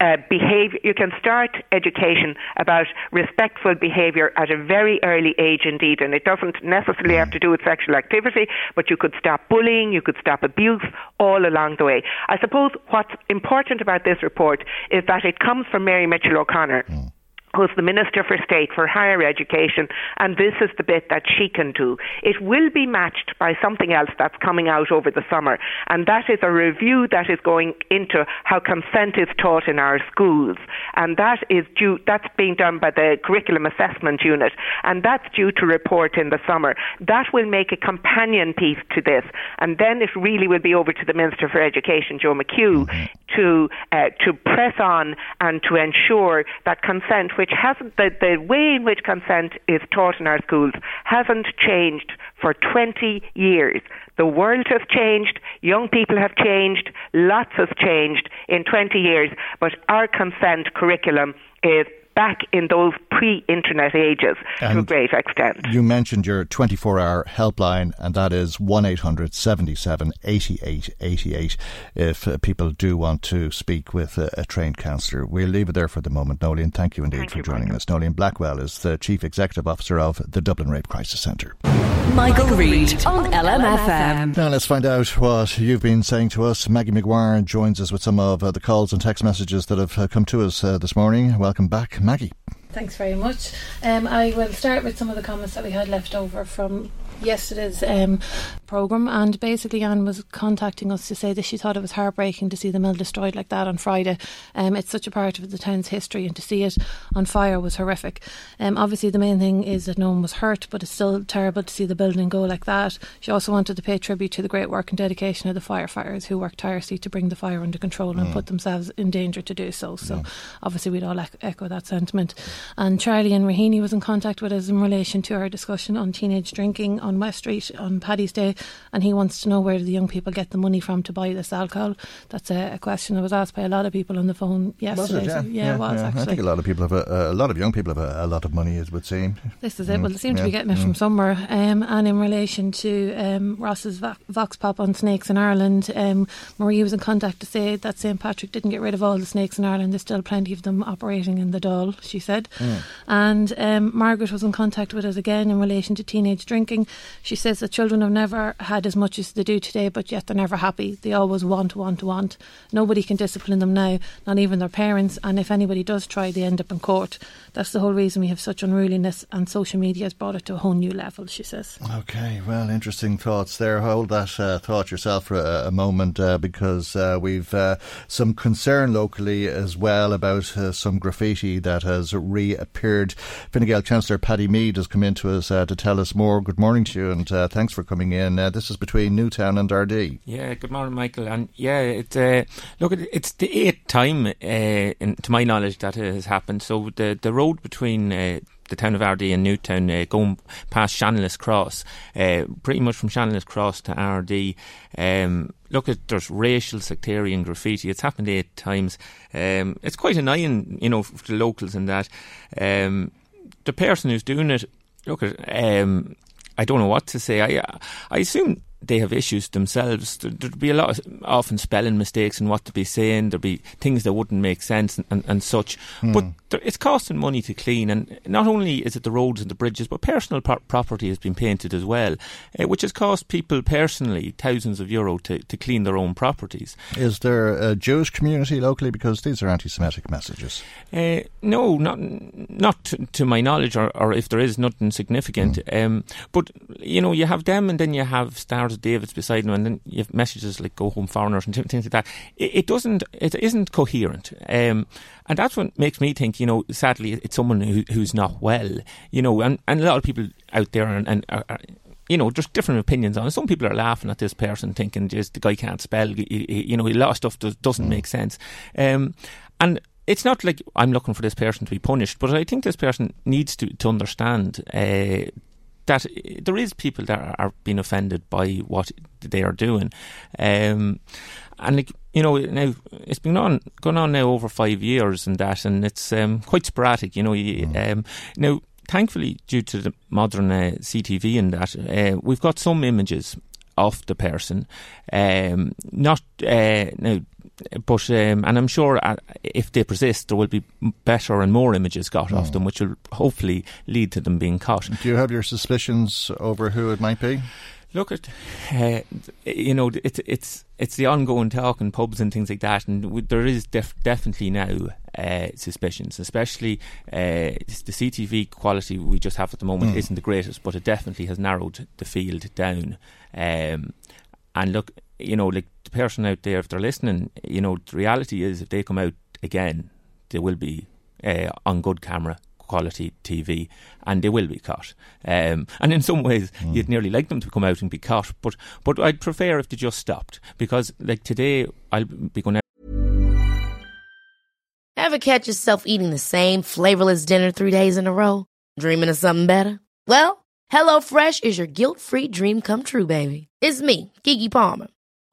uh, behavior. You can start education about respectful behaviour at a very early age, indeed, and it doesn't necessarily have to do with sexual activity. But you could stop bullying, you could stop abuse all along the way. I suppose what's important about this report is that it comes from Mary Mitchell O'Connor. Mm who's the Minister for State for Higher Education, and this is the bit that she can do. It will be matched by something else that's coming out over the summer, and that is a review that is going into how consent is taught in our schools, and that is due. That's being done by the Curriculum Assessment Unit, and that's due to report in the summer. That will make a companion piece to this, and then it really will be over to the Minister for Education, Joe McHugh, mm-hmm. to uh, to press on and to ensure that consent which hasn't the, the way in which consent is taught in our schools hasn't changed for 20 years. The world has changed, young people have changed, lots has changed in 20 years, but our consent curriculum is back in those pre-internet ages and to a great extent. You mentioned your 24-hour helpline, and that is one 77 88 88 if uh, people do want to speak with a, a, trained counsellor. We'll leave it there for the moment. Noeline, thank you indeed thank for you, joining Michael. us. Noeline Blackwell is the Chief Executive Officer of the Dublin Rape Crisis Centre. Michael, Michael Reade on LMFM. Now let's find out what you've been saying to us. Maggie McGuire joins us with some of uh, the calls and text messages that have uh, come to us uh, this morning. Welcome back, Maggie. Thanks very much. Um, I will start with some of the comments that we had left over from yesterday's um, programme, and basically Anne was contacting us to say that she thought it was heartbreaking to see the mill destroyed like that on Friday. Um, it's such a part of the town's history, and to see it on fire was horrific. Um, obviously, the main thing is that no one was hurt, but it's still terrible to see the building go like that. She also wanted to pay tribute to the great work and dedication of the firefighters who worked tirelessly to bring the fire under control mm. and put themselves in danger to do so. So, yeah. obviously, we'd all echo that sentiment. And Charlie and Raheny was in contact with us in relation to our discussion on teenage drinking on West Street on Paddy's Day, and he wants to know where the young people get the money from to buy this alcohol. That's a, a question that was asked by a lot of people on the phone yesterday. It, yeah? So, yeah, yeah, it was yeah. actually. I think a lot of people have a, a lot of young people have a, a, lot of money, as would seem. This is it. Well, they seem mm, to be getting it mm. from somewhere. Um, and in relation to um, Ross's Vox Pop on snakes in Ireland, um, Marie was in contact to say that St Patrick didn't get rid of all the snakes in Ireland. There's still plenty of them operating in the Dáil, she said. Mm. And um, Margaret was in contact with us again in relation to teenage drinking. She says that children have never had as much as they do today, but yet they're never happy. They always want, want, want. Nobody can discipline them now, not even their parents. And if anybody does try, they end up in court. That's the whole reason we have such unruliness, and social media has brought it to a whole new level, she says. Okay, well, interesting thoughts there. Hold that uh, thought yourself for a, a moment uh, because uh, we've uh, some concern locally as well about uh, some graffiti that has reappeared. Fine Gael Councillor Paddy Mead has come in to us uh, to tell us more. Good morning to you, and thanks for coming in. this is between Newtown and Ardee. Yeah, good morning, Michael. And yeah, it, look, it's the eighth time, in, to my knowledge, that it has happened. So the the road between uh, the town of Ardee and Newtown, uh, going past Shanless Cross, uh, pretty much from Shanless Cross to Ardee. Um, look at there's racial sectarian graffiti. It's happened eight times. Um, it's quite annoying, you know, for the locals and that. Um, the person who's doing it, look at, um, I don't know what to say. I I assume they have issues themselves. There'd be a lot of often spelling mistakes and what to be saying. There'd be things that wouldn't make sense and, and, and such. Hmm. But there, it's costing money to clean, and not only is it the roads and the bridges, but personal pro- property has been painted as well, uh, which has cost people personally thousands of euro to, to clean their own properties. Is there a Jewish community locally because these are anti-Semitic messages? Uh, no, not not to, to my knowledge, or, or, if there is, nothing significant. Hmm. Um, but you know, you have them, and then you have stars David's beside him, and then you have messages like "Go home, foreigners" and things like that. It, it doesn't, it isn't coherent, um, and that's what makes me think. You know, sadly, it's someone who, who's not well. You know, and, and a lot of people out there and. and are, are, you know, there's different opinions on it. Some people are laughing at this person, thinking, just the guy can't spell." You know, a lot of stuff does, doesn't make sense. Um, and it's not like I'm looking for this person to be punished, but I think this person needs to to understand uh, that there is people that are, being offended by what they are doing, um, and like, you know now it's been on going on now over five years and that, and it's um, quite sporadic. You know, mm. um, now thankfully due to the modern uh, CTV and that, uh, we've got some images of the person, um, not uh, now but um, and I'm sure uh, if they persist, there will be better and more images got of them, which will hopefully lead to them being caught. Do you have your suspicions over who it might be? Look at, uh, you know, it's it's it's the ongoing talk in pubs and things like that, and w- there is def- definitely now uh, suspicions, especially uh, the CTV quality we just have at the moment Mm. isn't the greatest, but it definitely has narrowed the field down. Um, and look, you know, like person out there, if they're listening, you know, the reality is if they come out again, they will be uh, on good camera quality TV, and they will be caught. Um, and in some ways, you'd nearly like them to come out and be caught, but but I'd prefer if they just stopped because, like today, I'll be going out. Ever catch yourself eating the same flavorless dinner three days in a row? Dreaming of something better? Well, HelloFresh is your guilt-free dream come true, baby. It's me, Keke Palmer.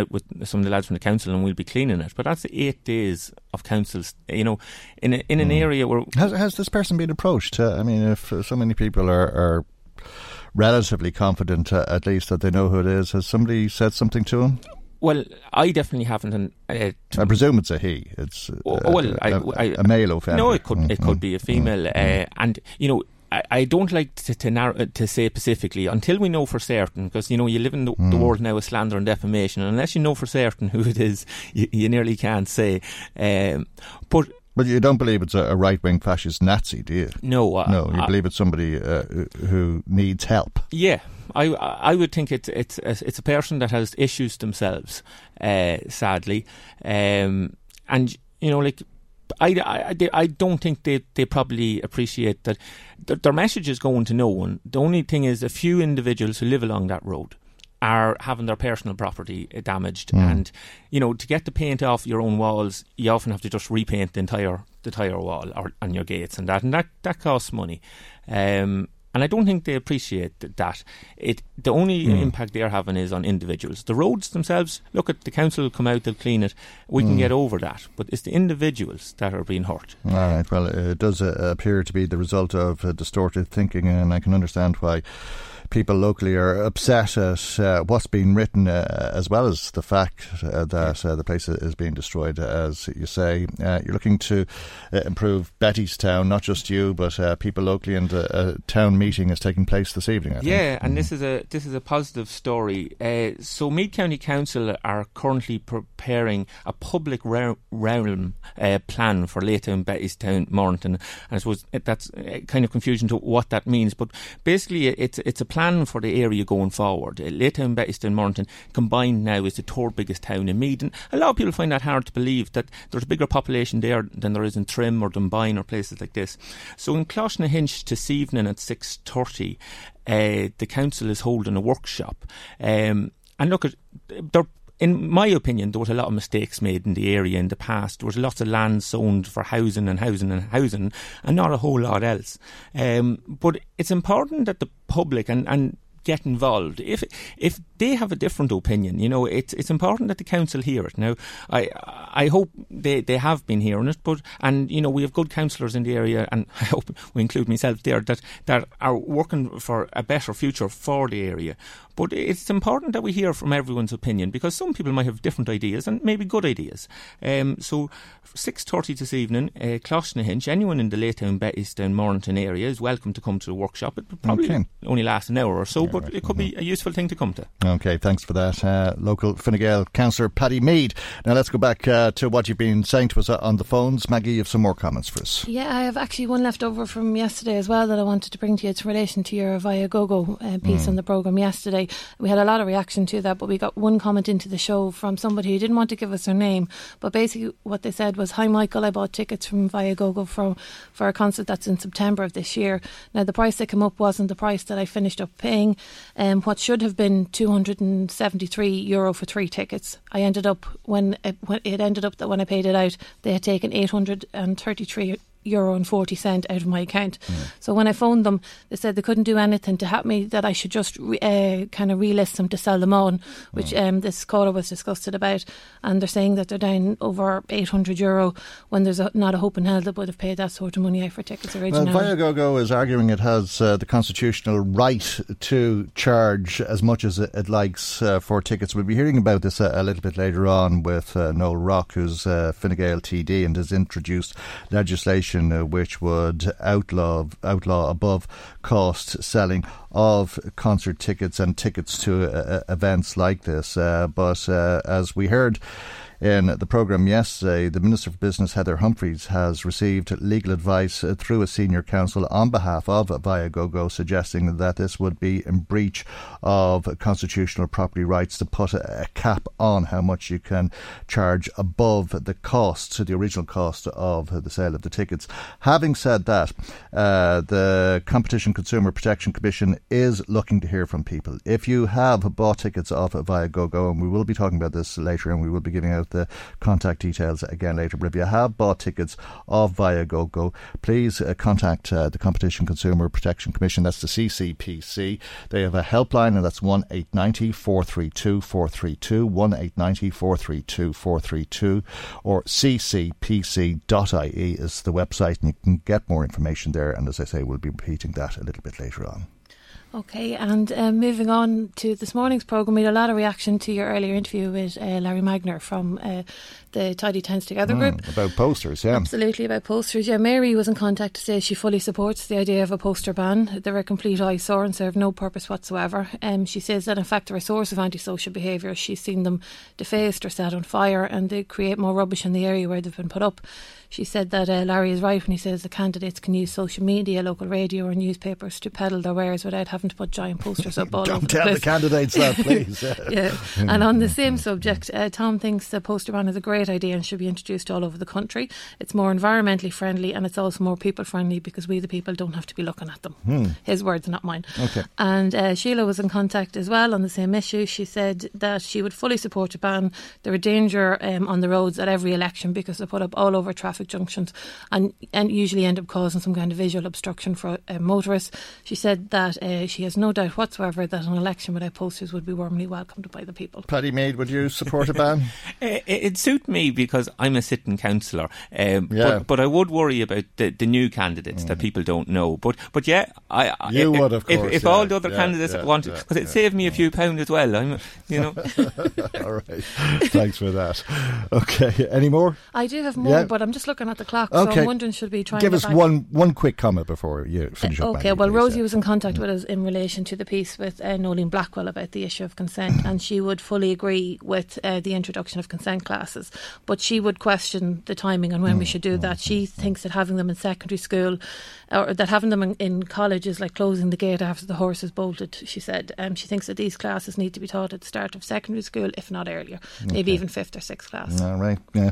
Out with some of the lads from the council and we'll be cleaning it. But that's eight days of councils, you know, in a, in an area where Has, has this person been approached? Uh, I mean, if so many people are, are relatively confident, uh, at least, that they know who it is, has somebody said something to him? well, I definitely haven't. And uh, I presume it's a he. It's uh, Oh, well, a, I- a- I- a male offender. No, it could Mm, it could mm, be a female, uh, and you know. I, I don't like to to, narrow, uh, to say specifically until we know for certain, because you know you live in the, Mm. the world now of slander and defamation, and unless you know for certain who it is, you, you nearly can't say. Um, but But you don't believe it's a, right wing fascist Nazi, do you? no, uh, no, you I- believe it's somebody uh, who- needs help. Yeah, I I would think it's it's it's a person that has issues themselves, uh, sadly, um, and you know, like I, I, they- I don't think they, they probably appreciate that their, their message is going to no one. The only thing is a few individuals who live along that road are having their personal property uh, damaged, Mm. and you know, to get the paint off your own walls, you often have to just repaint the entire the entire wall or on your gates and that, and that that costs money. Um, and I don't think they appreciate that. It the only Mm. impact they're having is on individuals. The roads themselves, look at the council will come out, they'll clean it. We can Mm. get over that, but it's the individuals that are being hurt. All right. Well, it does uh, appear to be the result of uh, distorted thinking, and I can understand why people locally are upset at uh, what's being written, uh, as well as the fact uh, that uh, the place is being destroyed. As you say, uh, you're looking to uh, improve Bettystown, not just you, but uh, people locally, and a town meeting is taking place this evening. I think. Yeah, and Mm. this is a this is a positive story. Uh, so Meath County Council are currently preparing a public realm uh, plan for Laytown, Bettystown, Mornington. And I suppose that's kind of confusion to what that means, but basically it's it's a plan for the area going forward. Uh, Laytown, Bettystown, Mornington combined now is the third biggest town in Meath, and a lot of people find that hard to believe that there's a bigger population there than there is in Trim or Dunboyne or places like this. So in Coláiste na hInse this evening at six thirty, uh, the council is holding a workshop, um, and look at there. In my opinion, there was a lot of mistakes made in the area in the past. There was lots of land zoned for housing and housing and housing, and not a whole lot else. Um, but it's important that the public and, and get involved. If if they have a different opinion, you know, it's it's important that the council hear it. Now, I I hope they, they have been hearing it, but and you know we have good councillors in the area, and I hope we include myself there that that are working for a better future for the area. But it's important that we hear from everyone's opinion because some people might have different ideas and maybe good ideas. Um, so, six thirty this evening, uh, Coláiste na hInse. Anyone in the Laytown, Bettystown, Mornington area is welcome to come to the workshop. It probably Okay. only last an hour or so, but it could be a useful thing to come to. Okay, thanks for that. Uh, local Fine Gael councillor Paddy Mead. Now let's go back uh, to what you've been saying to us uh, on the phones. Maggie, you have some more comments for us. Yeah, I have actually one left over from yesterday as well that I wanted to bring to you. It's in relation to your Viagogo uh, piece mm. on the programme yesterday. We had a lot of reaction to that, but we got one comment into the show from somebody who didn't want to give us her name, but basically what they said was, "Hi Michael, I bought tickets from Viagogo for for a concert that's in September of this year. Now the price that came up wasn't the price that I finished up paying, um, what should have been 273 euro for three tickets. I ended up when it, when it ended up that when I paid it out, they had taken 833 euro and 40 cent out of my account. Mm. So when I phoned them, they said they couldn't do anything to help me, that I should just re, uh, kind of relist them to sell them on, which mm. um, this caller was disgusted about. And they're saying that they're down over 800 euro when there's a, not a hope in hell that would have paid that sort of money out for tickets originally. Well, Viagogo is arguing it has uh, the constitutional right to charge as much as it, it likes uh, for tickets. We'll be hearing about this a, a little bit later on with uh, Noel Rock, who's uh, Fine Gael TD and has introduced legislation legislation uh, which would outlaw outlaw above cost selling of concert tickets and tickets to uh, events like this. Uh, but uh, as we heard in the programme yesterday, the Minister for Business, Heather Humphreys, has received legal advice uh, through a senior counsel on behalf of Viagogo, suggesting that this would be in breach of constitutional property rights to put a cap on how much you can charge above the cost, the original cost of the sale of the tickets. Having said that, uh, the Competition Consumer Protection Commission is looking to hear from people. If you have bought tickets off Viagogo, and we will be talking about this later, and we will be giving out the contact details again later. But if you have bought tickets of Viagogo, please uh, contact uh, the Competition Consumer Protection Commission. That's the CCPC. They have a helpline, and that's 1 890 432 432, 1 890 432 432, or ccpc.ie is the website, and you can get more information there. And as I say, we'll be repeating that a little bit later on. Okay, and um, moving on to this morning's programme, we had a lot of reaction to your earlier interview with uh, Larry Magner from uh, the Tidy Tents Together mm, group. About posters, yeah. Absolutely, about posters. Yeah, Mary was in contact to say she fully supports the idea of a poster ban. They're a complete eyesore and serve no purpose whatsoever. Um, she says that, in fact, they're a source of antisocial behaviour. She's seen them defaced or set on fire, and they create more rubbish in the area where they've been put up. She said that uh, Larry is right when he says the candidates can use social media, local radio, or newspapers to peddle their wares without having to put giant posters up all over. Don't over tell the, the candidates that, please. yeah. And on the same subject, uh, Tom thinks the poster ban is a great idea and should be introduced all over the country. It's more environmentally friendly and it's also more people friendly because we, the people, don't have to be looking at them. Hmm. His words, not mine. Okay. And uh, Sheila was in contact as well on the same issue. She said that she would fully support a ban. There are danger um, on the roads at every election because they're put up all over traffic junctions and, and usually end up causing some kind of visual obstruction for uh, motorists. She said that uh, she has no doubt whatsoever that an election without posters would be warmly welcomed by the people. Paddy Mead, would you support a ban? it, it'd suit me because I'm a sitting councillor, um, yeah. but, but, I would worry about the, the new candidates mm. that people don't know. But but yeah, I, you if, would of course. If, if yeah, all the other yeah, candidates yeah, want, because it saved me a few pounds as well. I'm, you know. all right, thanks for that. Okay, any more? I do have more, but I'm just looking at the clock, okay. so I'm wondering should be trying. Give us one one quick comment before you finish uh, up. Okay, well, Rosie was in contact mm. with us in relation to the piece with uh, Noeline Blackwell about the issue of consent, and she would fully agree with uh, the introduction of consent classes, but she would question the timing and when mm, we should do mm, that. She mm, thinks that having them in secondary school or that having them in, in, college is like closing the gate after the horse has bolted. She said um, she thinks that these classes need to be taught at the start of secondary school, if not earlier, okay. maybe even fifth or sixth class. All right. Yeah.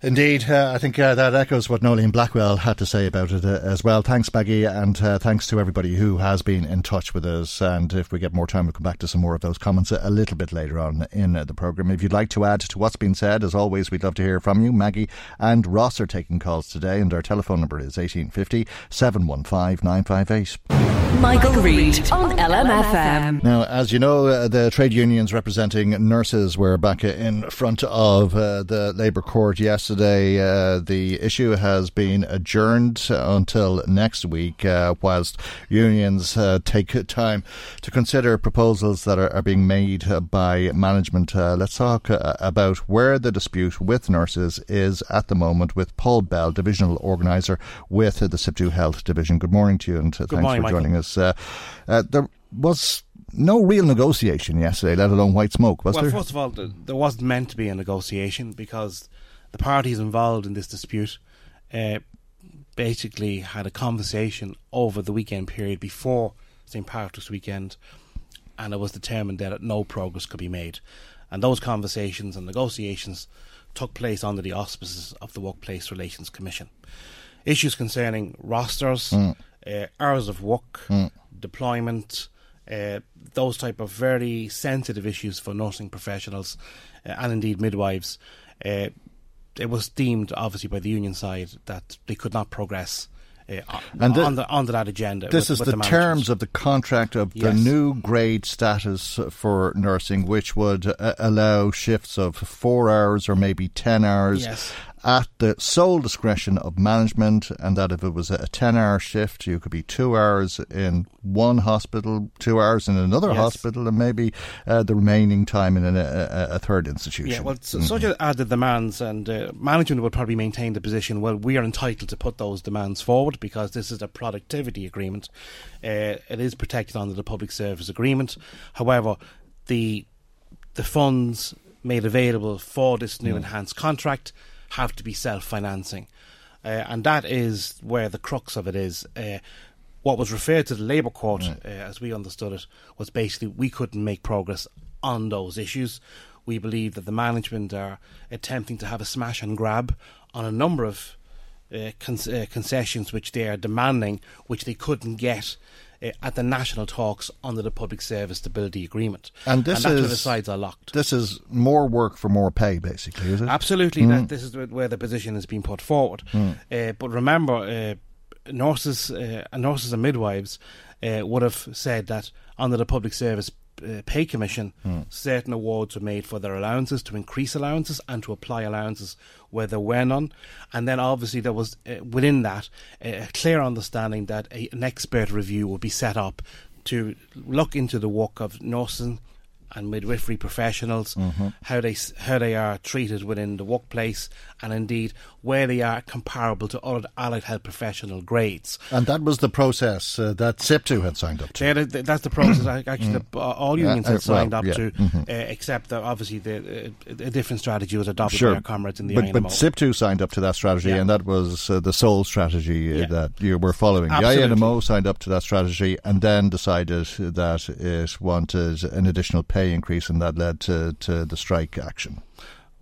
Indeed, uh, I think uh, that echoes what Noeline Blackwell had to say about it uh, as well. Thanks, Maggie, and uh, thanks to everybody who has been in touch with us. And if we get more time, we'll come back to some more of those comments a, a little bit later on in uh, the programme. If you'd like to add to what's been said, as always, we'd love to hear from you. Maggie and Ross are taking calls today, and our telephone number is 1850 715 958. Michael, Reade on LMFM. Now, as you know, uh, the trade unions representing nurses were back in front of the Labour Court yesterday yesterday. Uh, the issue has been adjourned until next week, uh, whilst unions uh, take time to consider proposals that are, are being made by management. Uh, let's talk uh, about where the dispute with nurses is at the moment with Paul Bell, divisional organiser with the SIPTU Health Division. Good morning to you, and thanks morning, for joining Michael. us. there was no real negotiation yesterday, let alone white smoke, was well, there? first of all, there wasn't meant to be a negotiation because the parties involved in this dispute uh, basically had a conversation over the weekend period before St. Patrick's weekend, and it was determined that no progress could be made. And those conversations and negotiations took place under the auspices of the Workplace Relations Commission. Issues concerning rosters, mm. uh, hours of work, mm. deployment, uh, those type of very sensitive issues for nursing professionals uh, and indeed midwives. Uh, it was deemed, obviously, by the union side that they could not progress uh, and the, on, the, on that agenda. This with, is with the, the terms of the contract of yes. the new grade status for nursing, which would uh, allow shifts of four hours or maybe ten hours. Yes at the sole discretion of management, and that if it was a 10 hour shift, you could be two hours in one hospital, two hours in another yes. hospital, and maybe uh, the remaining time in a, a, a third institution. Yeah, well, mm-hmm. such added demands, and uh, management would probably maintain the position well, we are entitled to put those demands forward because this is a productivity agreement. Uh, it is protected under the public service agreement. However, the the funds made available for this new mm. enhanced contract have to be self financing. Uh, and that is where the crux of it is. Uh, what was referred to the Labour Court, uh, as we understood it, was basically we couldn't make progress on those issues. We believe that the management are attempting to have a smash and grab on a number of uh, con- uh, concessions which they are demanding, which they couldn't get uh, at the national talks under the Public Service Stability Agreement. And this and is where the sides are locked. This is more work for more pay, basically, is it? Absolutely. Mm. That, this is where the position has been put forward. Mm. Uh, but remember, uh, nurses, uh, nurses and midwives uh, would have said that under the Public Service uh, pay commission, mm. certain awards were made for their allowances to increase allowances and to apply allowances where there were none. And then obviously there was uh, within that a clear understanding that a, an expert review would be set up to look into the work of nursing and midwifery professionals, mm-hmm. how they how they are treated within the workplace, and indeed where they are comparable to other allied health professional grades. And that was the process uh, that SIPTU had signed up to. Yeah, that's the process actually mm. all unions uh, had signed well, up yeah. to, mm-hmm. uh, except that obviously the, uh, a different strategy was adopted sure. by our comrades in the but. But SIPTU signed up to that strategy, yeah. and that was uh, the sole strategy uh, yeah. that you were following. Absolutely. The INMO signed up to that strategy and then decided that it wanted an additional pay increase, and that led to, to the strike action.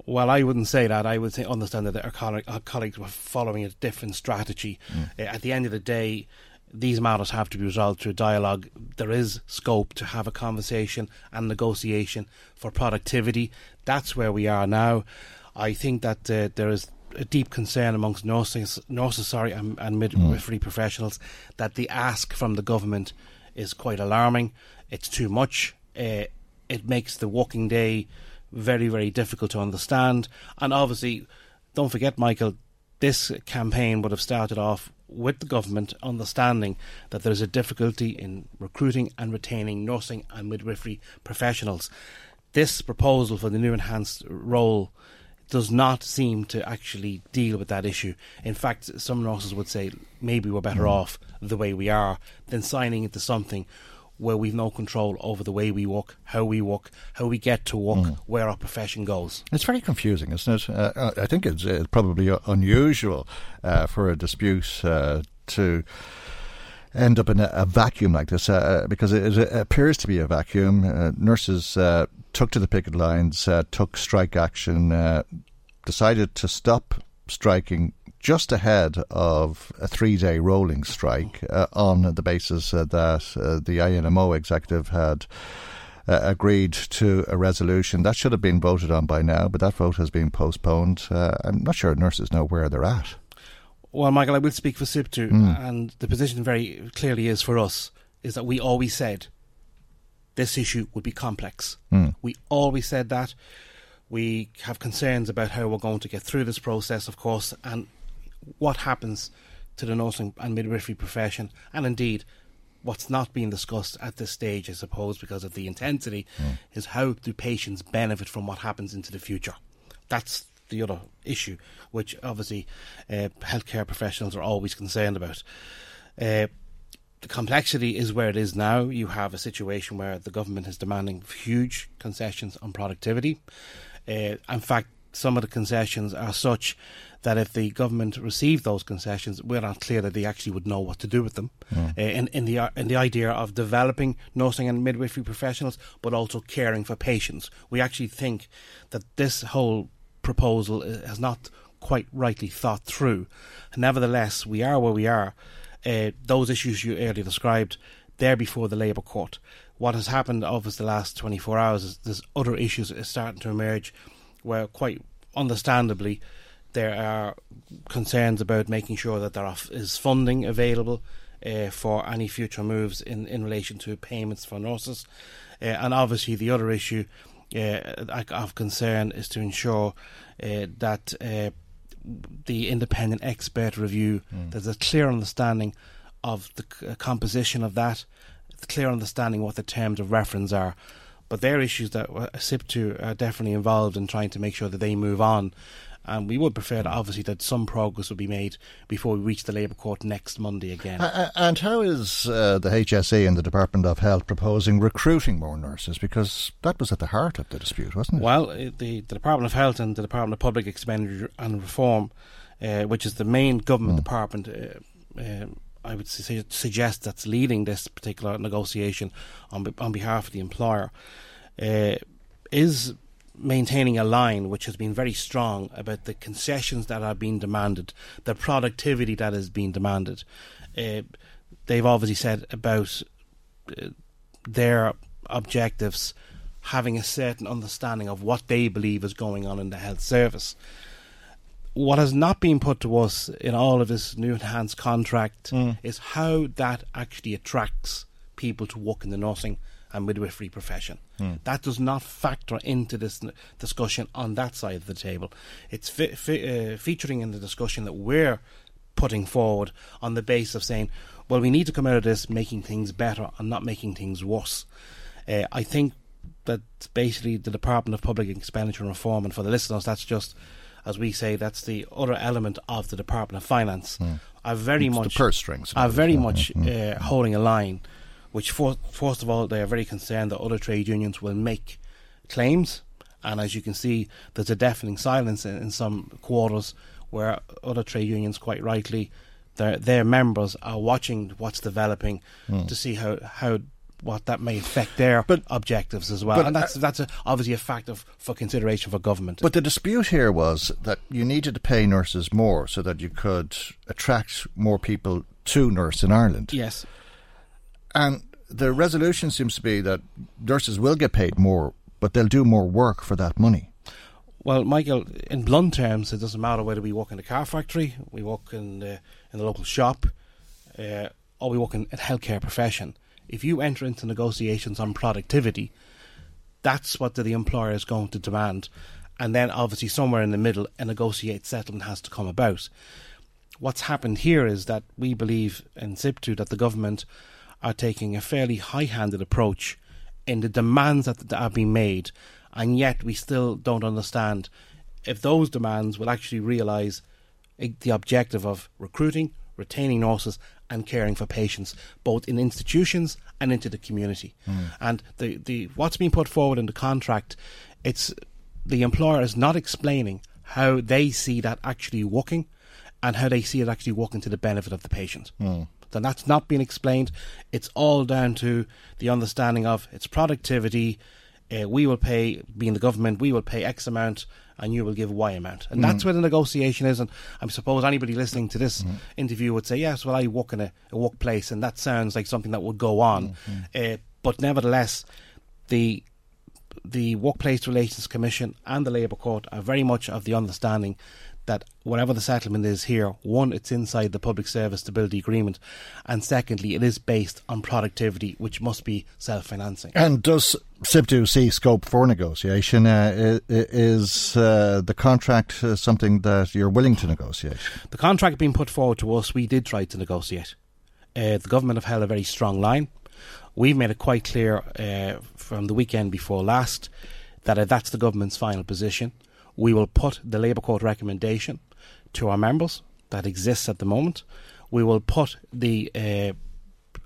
Well, I wouldn't say that. I would say, understand that our, colleague, our, colleagues were following a different strategy. Mm. Uh, at the end of the day, these matters have to be resolved through dialogue. There is scope to have a conversation and negotiation for productivity. That's where we are now. I think that uh, there is a deep concern amongst nurses, nurses sorry, and, and midwifery mm. professionals that the ask from the government is quite alarming. It's too much. Uh, it makes the working day very, very difficult to understand. And obviously, don't forget, Michael, this campaign would have started off with the government understanding that there is a difficulty in recruiting and retaining nursing and midwifery professionals. This proposal for the new enhanced role does not seem to actually deal with that issue. In fact, some nurses would say maybe we're better mm. off the way we are than signing into something where we've no control over the way we walk, how we walk, how we get to work, mm. where our profession goes. It's very confusing, isn't it? Uh, uh I think it's, it's probably unusual uh, for a dispute uh, to end up in a, a vacuum like this uh, because it, it, appears to be a vacuum. Uh, nurses took to the picket lines, took strike action, decided to stop striking just ahead of a three day rolling strike uh, on the basis uh, that uh, the INMO executive had. Uh, agreed to a resolution that should have been voted on by now, but that vote has been postponed. Uh, I'm not sure nurses know where they're at. Well, Michael, I will speak for SIPTU, mm. and the position very clearly is for us is that we always said this issue would be complex. Mm. We always said that. We have concerns about how we're going to get through this process, of course, and what happens to the nursing and midwifery profession, and indeed what's not being discussed at this stage, I suppose, because of the intensity, mm. is how do patients benefit from what happens into the future. That's the other issue, which obviously uh, healthcare professionals are always concerned about. Uh, the complexity is where it is now. You have a situation where the government is demanding huge concessions on productivity. Uh, in fact, some of the concessions are such that if the government received those concessions, we're not clear that they actually would know what to do with them. Mm. Uh, in, in the in the idea of developing nursing and midwifery professionals, but also caring for patients, we actually think that this whole proposal uh, has not quite rightly thought through. Nevertheless, we are where we are. Uh, those issues you earlier described, they're before the Labour Court. What has happened over the last 24 hours is there's other issues are starting to emerge where, quite understandably, there are concerns about making sure that there is funding available uh, for any future moves in, in relation to payments for nurses. Uh, and obviously, the other issue uh, of concern is to ensure uh, that uh, the independent expert review, mm. there's a clear understanding of the uh, composition of that, clear understanding what the terms of reference are. But they're issues that SIPTU are definitely involved in trying to make sure that they move on and we would prefer that obviously that some progress would be made before we reach the Labour Court next Monday again. Uh, and how is uh, the HSE and the Department of Health proposing recruiting more nurses? Because that was at the heart of the dispute, wasn't it? Well, the, the Department of Health and the Department of Public Expenditure and Reform, uh, which is the main government mm. department. Uh, uh, I would su- suggest that's leading this particular negotiation on on behalf of the employer, uh, is maintaining a line which has been very strong about the concessions that are being demanded, the productivity that is being demanded. Uh, they've obviously said about uh, their objectives having a certain understanding of what they believe is going on in the health service. What has not been put to us in all of this new enhanced contract mm. is how that actually attracts people to work in the nursing and midwifery profession. Mm. That does not factor into this discussion on that side of the table. It's uh, featuring in the discussion that we're putting forward on the basis of saying, well, we need to come out of this making things better and not making things worse. Uh, I think that basically the Department of Public Expenditure and Reform, and for the listeners, that's just as we say, that's the other element of the Department of Finance. Mm. Are very it's much the purse strings. Are very much mm. uh, holding a line which for, first of all they are very concerned that other trade unions will make claims, and as you can see, there's a deafening silence in, in some quarters where other trade unions, quite rightly, their their members are watching what's developing mm. to see how how what that may affect their but, objectives as well. But, and that's that's a, obviously a fact of for consideration for government. But the dispute here was that you needed to pay nurses more so that you could attract more people to nurse in Ireland. Yes. And the resolution seems to be that nurses will get paid more, but they'll do more work for that money. Well, Michael, in blunt terms, it doesn't matter whether we work in a car factory, we work in the, in the local shop, uh, or we work in a healthcare profession. If you enter into negotiations on productivity, that's what the, employer is going to demand. And then, obviously, somewhere in the middle, a negotiated settlement has to come about. What's happened here is that we believe in SIPTU that the government are taking a fairly high handed approach in the demands that, are being made, and yet we still don't understand if those demands will actually realise the objective of recruiting, retaining nurses, and caring for patients, both in institutions and into the community. Mm. And the, the what's being put forward in the contract, it's the employer is not explaining how they see that actually working and how they see it actually working to the benefit of the patient. Mm then that's not been explained. It's all down to the understanding of its productivity. Uh, we will pay, being the government, we will pay X amount and you will give Y amount. And mm. that's where the negotiation is. And I suppose anybody listening to this mm. interview would say, yes, well, I work in a, a, workplace and that sounds like something that would go on. Mm. Uh, but nevertheless, the the Workplace Relations Commission and the Labour Court are very much of the understanding that whatever the settlement is here, one, it's inside the Public Service Stability Agreement, and secondly, it is based on productivity, which must be self financing. And does SIPTU see scope for negotiation? Uh, is uh, the contract uh, something that you're willing to negotiate? The contract being put forward to us, we did try to negotiate. Uh, the government have held a very strong line. We've made it quite clear uh, from the weekend before last that that's the government's final position. We will put the Labour Court recommendation to our members that exists at the moment. We will put the uh,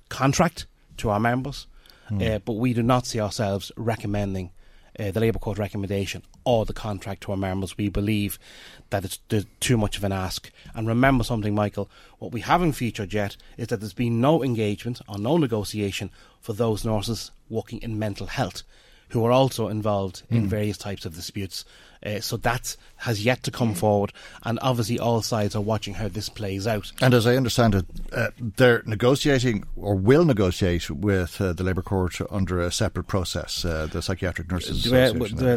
contract to our members, Mm. uh, but we do not see ourselves recommending uh, the Labour Court recommendation or the contract to our members. We believe that it's too much of an ask. And remember something, Michael, what we haven't featured yet is that there's been no engagement or no negotiation for those nurses working in mental health who are also involved in Mm. various types of disputes. Uh, so that has yet to come forward, and obviously all sides are watching how this plays out. And as I understand it, uh, they're negotiating or will negotiate with uh, the Labour Court under a separate process, uh, the Psychiatric Nurses The, Association. the,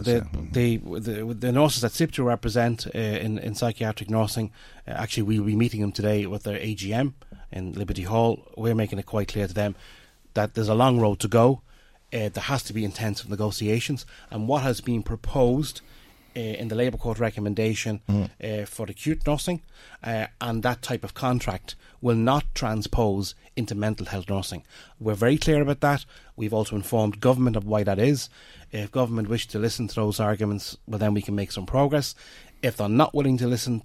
the, the, the, the nurses that SIPTU represent uh, in, in psychiatric nursing, uh, actually, we'll be meeting them today with their AGM in Liberty Hall. We're making it quite clear to them that there's a long road to go. Uh, there has to be intensive negotiations, and what has been proposed uh, in the Labour Court recommendation Mm. uh, for acute nursing uh, and that type of contract will not transpose into mental health nursing. We're very clear about that. We've also informed government of why that is. If government wish to listen to those arguments, well, then we can make some progress. If they're not willing to listen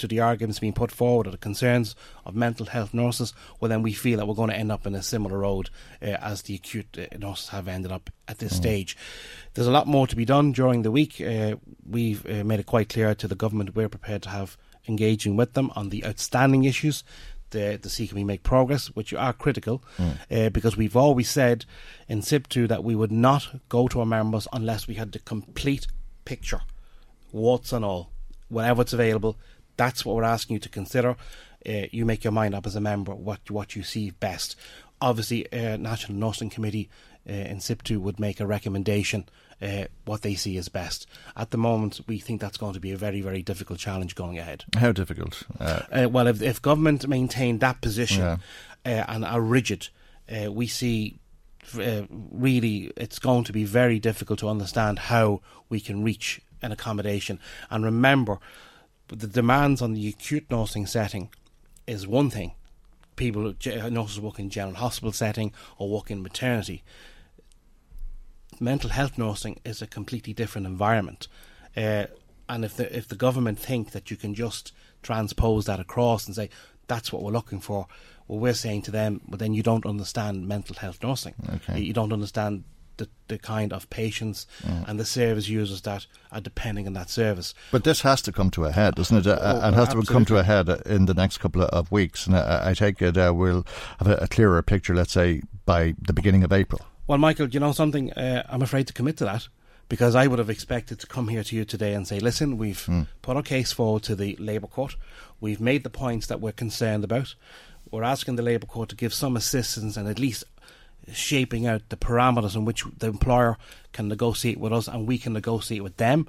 to the arguments being put forward or the concerns of mental health nurses, well, then we feel that we're going to end up in a similar road uh, as the acute uh, nurses have ended up at this stage. There's a lot more to be done during the week. Uh, we've uh, made it quite clear to the government we're prepared to have engaging with them on the outstanding issues to, to see can we make progress, which are critical, uh, because we've always said in SIPTU that we would not go to our members unless we had the complete picture, warts and all, whenever it's available. That's what we're asking you to consider. Uh, you make your mind up as a member what what you see best. Obviously, uh, National Nursing Committee uh, in SIPTU would make a recommendation uh, what they see as best. At the moment, we think that's going to be a very very difficult challenge going ahead. How difficult? Uh, Uh, well, if, if government maintain that position Yeah. uh, and are rigid, uh, we see uh, really it's going to be very difficult to understand how we can reach an accommodation. And remember, the demands on the acute nursing setting is one thing. People, nurses work in general hospital setting or work in maternity. Mental health nursing is a completely different environment. Uh, and if the if the government think that you can just transpose that across and say that's what we're looking for, well, we're saying to them, well, then you don't understand mental health nursing. Okay. You don't understand the, the kind of patients Mm. and the service users that are depending on that service. But this has to come to a head, doesn't it? Uh, Oh, it has to come to a head uh, in the next couple of weeks. And I, I take it uh, we'll have a, a clearer picture, let's say, by the beginning of April. Well, Michael, do you know something? Uh, I'm afraid to commit to that because I would have expected to come here to you today and say, listen, we've put our case forward to the Labour Court. We've made the points that we're concerned about. We're asking the Labour Court to give some assistance and at least shaping out the parameters in which the employer can negotiate with us and we can negotiate with them.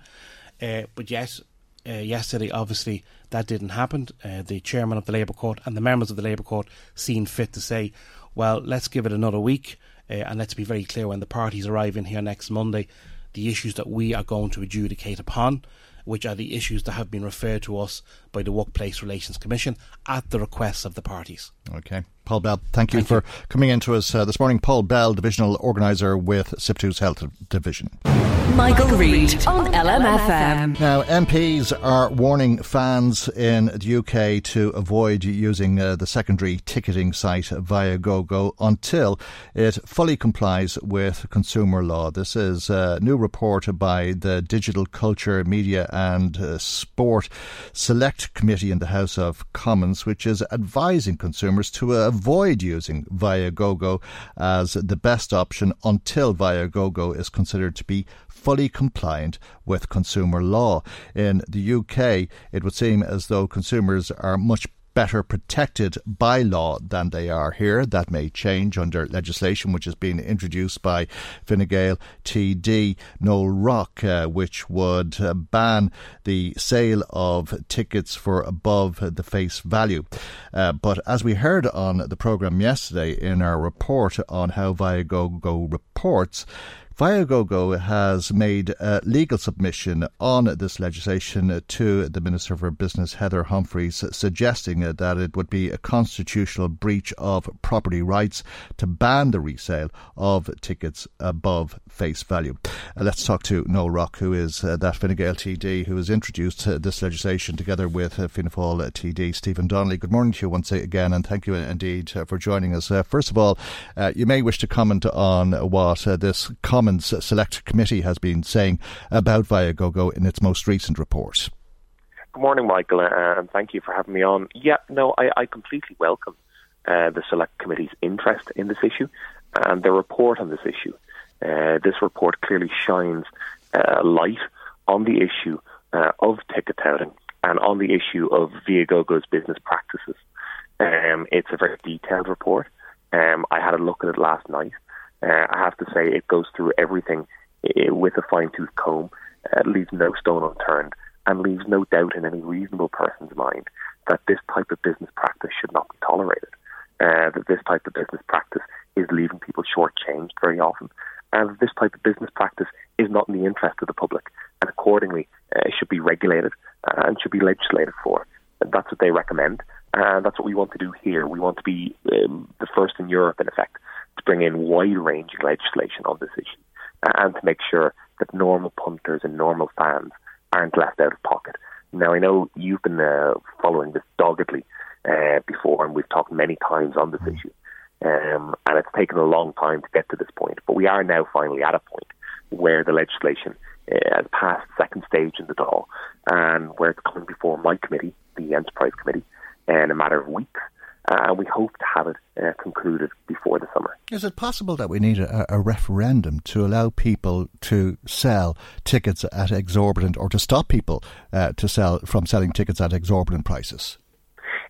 Uh, but yet, uh, yesterday, obviously, that didn't happen. Uh, the chairman of the Labour Court and the members of the Labour Court seen fit to say, well, let's give it another week uh, and let's be very clear when the parties arrive in here next Monday, the issues that we are going to adjudicate upon, which are the issues that have been referred to us by the Workplace Relations Commission at the request of the parties. Okay. Paul Bell, thank you for coming in to us uh, this morning. Paul Bell, Divisional Organiser with SIPTU's Health Division. Michael Reade on LMFM. Now, MPs are warning fans in the UK to avoid using uh, the secondary ticketing site Viagogo until it fully complies with consumer law. This is a new report by the Digital Culture, Media and uh, Sport Select Committee in the House of Commons, which is advising consumers to avoid using Viagogo as the best option until Viagogo is considered to be fully compliant with consumer law. In the UK, it would seem as though consumers are much better protected by law than they are here. That may change under legislation which has been introduced by Fine Gael TD Noel Rock, uh, which would uh, ban the sale of tickets for above the face value. Uh, but as we heard on the programme yesterday in our report on how Viagogo reports, Viagogo has made a legal submission on this legislation to the Minister for Business, Heather Humphreys, suggesting that it would be a constitutional breach of property rights to ban the resale of tickets above face value. Uh, let's talk to Noel Rock, who is uh, that Fine Gael TD who has introduced uh, this legislation together with Fianna Fáil TD Stephen Donnelly. Good morning to you once again, and thank you indeed for joining us. First of all, you may wish to comment on what this this Select Committee has been saying about Viagogo in its most recent report. Good morning, Michael, and thank you for having me on. Yeah, no, I, I completely welcome the Select Committee's interest in this issue and their report on this issue. this report clearly shines light on the issue uh, of ticket touting and on the issue of Viagogo's business practices. Um, it's a very detailed report. Um, I had a look at it last night. Uh, I have to say, it goes through everything uh, with a fine tooth comb, uh, leaves no stone unturned, and leaves no doubt in any reasonable person's mind that this type of business practice should not be tolerated. Uh, that this type of business practice is leaving people shortchanged very often, and this type of business practice is not in the interest of the public, and accordingly uh, should be regulated uh, and should be legislated for. And that's what they recommend, and that's what we want to do here. We want to be um, the first in Europe, in effect, to bring in wide-ranging legislation on this issue, and to make sure that normal punters and normal fans aren't left out of pocket. Now, I know you've been uh, following this doggedly uh, before, and we've talked many times on this issue. Um, and it's taken a long time to get to this point, but we are now finally at a point where the legislation uh, has passed second stage in the Dáil and where it's coming before my committee, the Enterprise Committee, in a matter of weeks. Uh, and we hope to have it uh, concluded before the summer. Is it possible that we need a, a, referendum to allow people to sell tickets at exorbitant, or to stop people uh, to sell from selling tickets at exorbitant prices?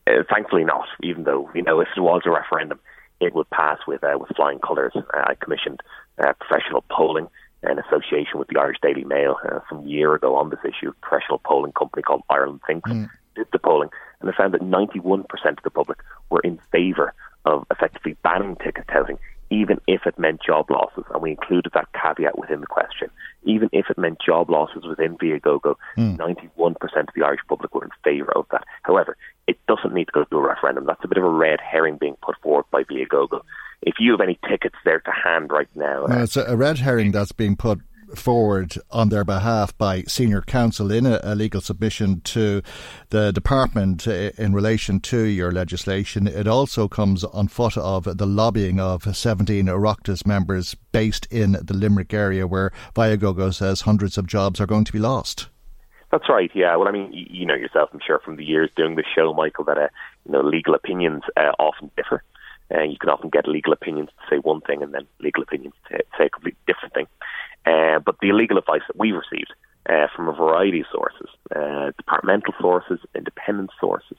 Uh, thankfully, not. Even though you know, if it was a referendum, it would pass with uh, with flying colours. Uh, I commissioned uh, professional polling in association with the Irish Daily Mail uh, some year ago on this issue. A professional polling company called Ireland Thinks mm. did the polling, and they found that 91% of the public were in favour of effectively banning ticket touting, even if it meant job losses. And we included that caveat within the question. Even if it meant job losses within Viagogo, mm. 91% of the Irish public were in favour of that. However, it doesn't need to go to a referendum. That's a bit of a red herring being put forward by Viagogo. If you have any tickets there to hand right now, no, it's a red herring that's being put forward on their behalf by senior counsel in a, a, legal submission to the department in relation to your legislation. It also comes on foot of the lobbying of 17 Oireachtas members based in the Limerick area where Viagogo says hundreds of jobs are going to be lost. That's right. Yeah. Well, I mean, you know yourself, I'm sure, from the years doing the show, Michael, that uh, you know legal opinions uh, often differ. Uh, you can often get legal opinions to say one thing and then legal opinions to say a completely different thing. Uh, but the legal advice that we received uh, from a variety of sources, uh, departmental sources, independent sources,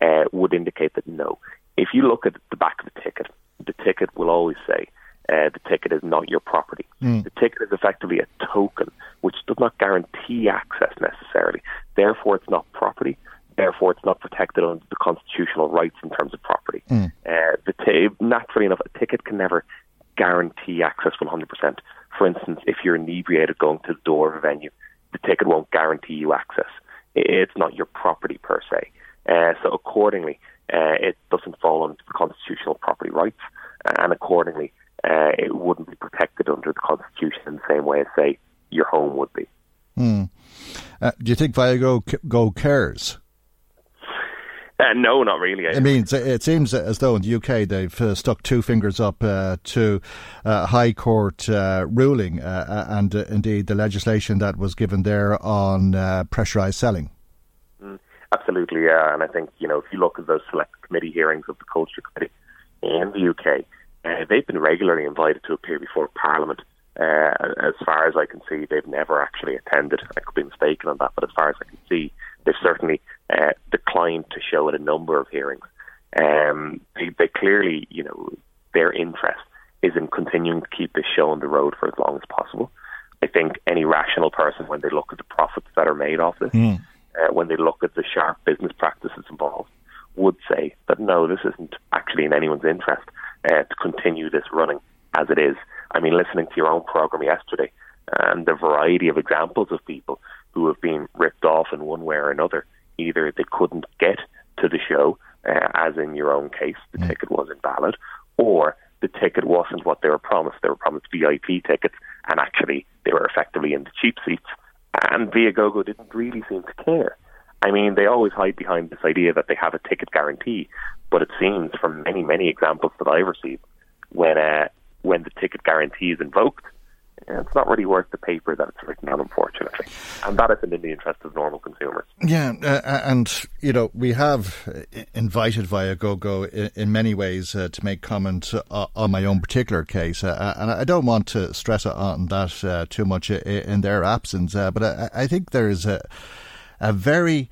uh, would indicate that no. If you look at the back of the ticket, the ticket will always say uh, the ticket is not your property. Mm. The ticket is effectively a token which does not guarantee access necessarily. Therefore, it's not property. Therefore, it's not protected under the constitutional rights in terms of property. Mm. Uh, the t- naturally enough, a ticket can never guarantee access 100%. For instance, if you're inebriated going to the door of a venue, the ticket won't guarantee you access. It's not your property per se. Uh, so accordingly, uh, it doesn't fall under the constitutional property rights, and accordingly, uh, it wouldn't be protected under the constitution in the same way as, say, your home would be. Hmm. Uh, do you think Viago Go cares? Uh, no, not really. I mean, it seems as though in the UK they've uh, stuck two fingers up uh, to uh, High Court uh, ruling uh, and indeed the legislation that was given there on pressurised selling. Mm, absolutely, yeah. And I think, you know, if you look at those select committee hearings of the Culture Committee in the UK, they've been regularly invited to appear before Parliament. as far as I can see, they've never actually attended. I could be mistaken on that, but as far as I can see, they've certainly uh, declined to show at a number of hearings. Um, they, they clearly, you know, their interest is in continuing to keep this show on the road for as long as possible. I think any rational person, when they look at the profits that are made off this, mm. uh, when they look at the sharp business practices involved, would say that no, this isn't actually in anyone's interest uh, to continue this running as it is. I mean, listening to your own program yesterday and the variety of examples of people who have been ripped off in one way or another. Either they couldn't get to the show, uh, as in your own case, the mm. ticket was invalid, or the ticket wasn't what they were promised. They were promised VIP tickets, and actually they were effectively in the cheap seats. And Viagogo didn't really seem to care. I mean, they always hide behind this idea that they have a ticket guarantee, but it seems from many, many examples that I've received, when uh, when the ticket guarantee is invoked, it's not really worth the paper that it's written on, unfortunately. And that isn't in the interest of normal consumers. Yeah, uh, and, you know, we have uh, invited Viagogo in, in many ways uh, to make comment uh, on my own particular case. Uh, and I don't want to stress on that too much in their absence, but I, I, think there is a, a very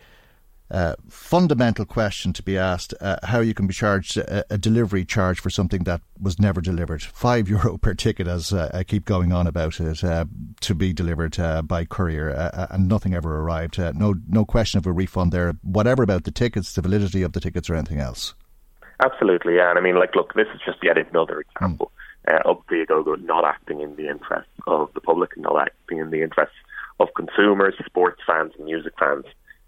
uh, fundamental question to be asked uh, how you can be charged a, a, delivery charge for something that was never delivered. Five euro per ticket, as uh, I keep going on about it, uh, to be delivered uh, by courier, uh, and nothing ever arrived. no, no question of a refund there, whatever about the tickets, the validity of the tickets, or anything else. Absolutely, yeah. And I mean, like, look, this is just yet another example mm. of Viagogo not acting in the interests of the public, and not acting in the interests of consumers, sports fans, and music fans.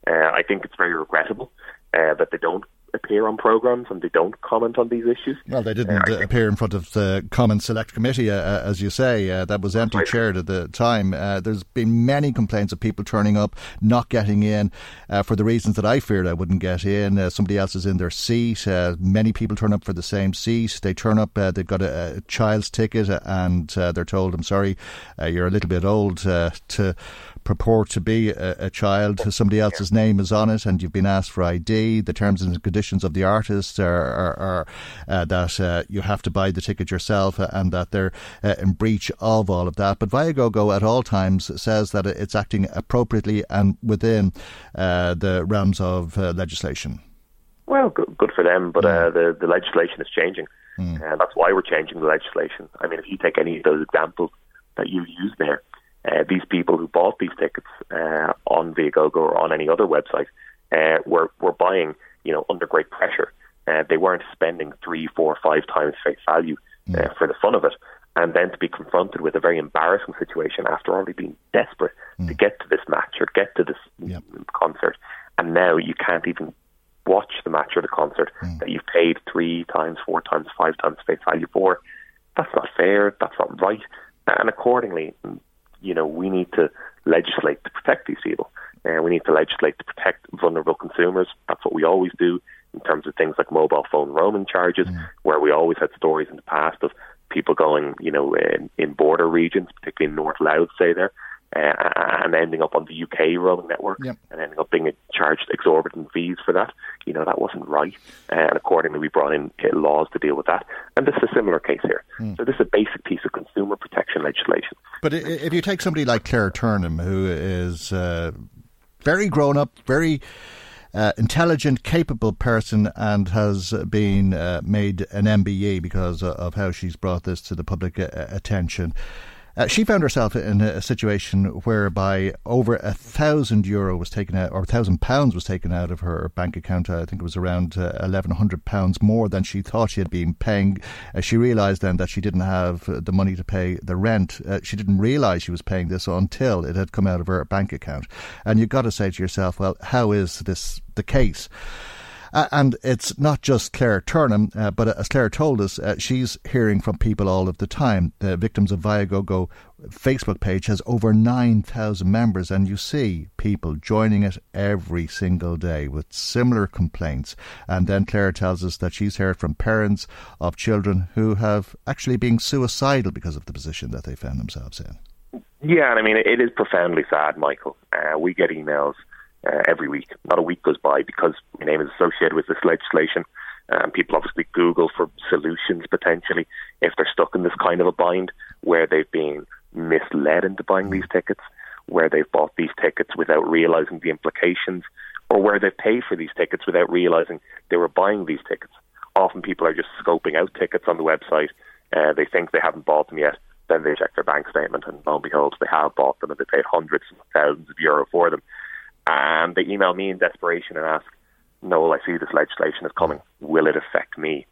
Uh, I think it's very regrettable uh, that they don't appear on programs and they don't comment on these issues. Well, they didn't uh, appear in front of the Common Select Committee, uh, uh as you say, uh, that was empty right. chaired at the time. Uh, there's been many complaints of people turning up, not getting in uh, for the reasons that I feared I wouldn't get in. somebody else is in their seat. many people turn up for the same seat. They turn up, they've got a, a child's ticket, and they're told, "I'm sorry, you're a little bit old to." Purport to be a, a, child, somebody else's name is on it, and you've been asked for ID. The terms and conditions of the artist are, are, are uh, that uh, you have to buy the ticket yourself and that they're uh, in breach of all of that. But Viagogo at all times says that it's acting appropriately and within uh, the realms of uh, legislation. Well, good, good for them, but uh, the, the legislation is changing. Mm. And that's why we're changing the legislation. I mean, if you take any of those examples that you use there, uh, these people who bought these tickets uh, on Viagogo or on any other website uh, were were buying, you know, under great pressure. Uh, they weren't spending three, four, five times face value uh, mm. for the fun of it, and then to be confronted with a very embarrassing situation after already being desperate mm. to get to this match or get to this yep. concert, and now you can't even watch the match or the concert mm. that you've paid three times, four times, five times face value for. That's not fair. That's not right. And accordingly, you know, we need to legislate to protect these people. And uh, we need to legislate to protect vulnerable consumers. That's what we always do in terms of things like mobile phone roaming charges, mm. where we always had stories in the past of people going, you know, in, in border regions, particularly in North Louth, say there, uh, and ending up on the UK roaming network yep. and ending up being charged exorbitant fees for that. You know, that wasn't right. And accordingly, we brought in uh, laws to deal with that. And this is a similar case here. Mm. So this is a basic piece of consumer protection legislation. But if you take somebody like Claire Turnham, who is uh, very grown up, very uh, intelligent, capable person and has been uh, made an MBE because of how she's brought this to the public uh, attention. Uh, she found herself in a situation whereby over a thousand euro was taken out, or a thousand pounds was taken out of her bank account. I think it was around uh, eleven hundred pounds more than she thought she had been paying. Uh, she realised then that she didn't have the money to pay the rent. Uh, she didn't realise she was paying this until it had come out of her bank account. And you've got to say to yourself, well, how is this the case? Uh, and it's not just Claire Turnham, uh, but as Claire told us, uh, she's hearing from people all of the time. The Victims of Viagogo Facebook page has over 9,000 members, and you see people joining it every single day with similar complaints. And then Claire tells us that she's heard from parents of children who have actually been suicidal because of the position that they found themselves in. Yeah, and I mean, it is profoundly sad, Michael. Uh, we get emails uh, every week. Not a week goes by because my name is associated with this legislation. Um, people obviously Google for solutions potentially if they're stuck in this kind of a bind where they've been misled into buying these tickets, where they've bought these tickets without realizing the implications, or where they've paid for these tickets without realizing they were buying these tickets. Often people are just scoping out tickets on the website. Uh, they think they haven't bought them yet. Then they check their bank statement, and lo and behold, they have bought them, and they paid hundreds of thousands of euro for them and they email me in desperation and ask, Noel, I see this legislation is coming. Will it affect me?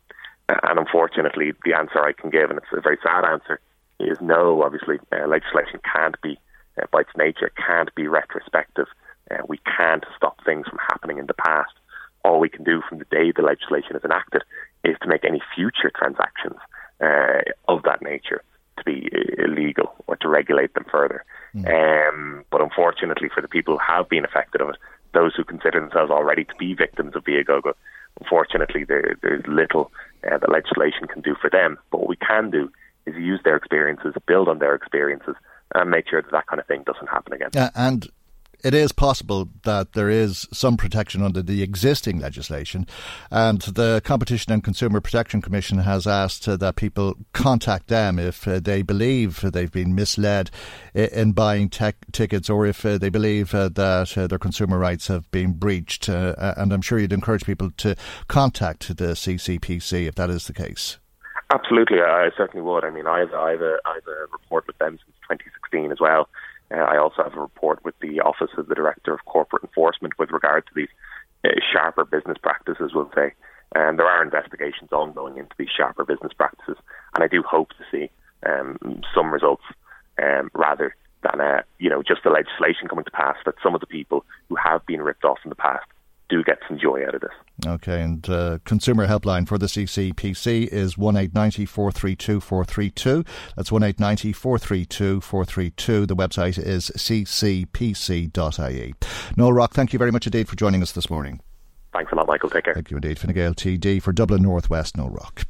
And unfortunately, the answer I can give, and it's a very sad answer, is no, obviously, uh, legislation can't be, uh, by its nature, can't be retrospective. Uh, we can't stop things from happening in the past. All we can do from the day the legislation is enacted is to make any future transactions uh, of that nature to be illegal or to regulate them further. Mm. Um, but unfortunately, for the people who have been affected of it, those who consider themselves already to be victims of Viagogo, unfortunately, there, there's little uh, that legislation can do for them. But what we can do is use their experiences, build on their experiences, and make sure that that kind of thing doesn't happen again. Uh, and it is possible that there is some protection under the existing legislation, and the Competition and Consumer Protection Commission has asked that people contact them if uh, they believe they've been misled in buying tech tickets or if uh, they believe uh, that their consumer rights have been breached. And I'm sure you'd encourage people to contact the CCPC if that is the case. Absolutely, I certainly would. I mean, I've, I've, a, I've a report with them since 2016 as well. Uh, I also have a report with the Office of the Director of Corporate Enforcement with regard to these uh, sharper business practices, we'll say. And there are investigations ongoing into these sharper business practices, and I do hope to see um, some results um, rather than uh, you know just the legislation coming to pass. That some of the people who have been ripped off in the past do get some joy out of this. Okay, and uh, consumer helpline for the CCPC is one eight ninety four three two four three two. That's one eight ninety four three two four three two. The website is ccpc.ie. Noel Rock, thank you very much indeed for joining us this morning. Thanks a lot, Michael. Take care. Thank you indeed. Fine Gael TD for Dublin Northwest, Noel Rock.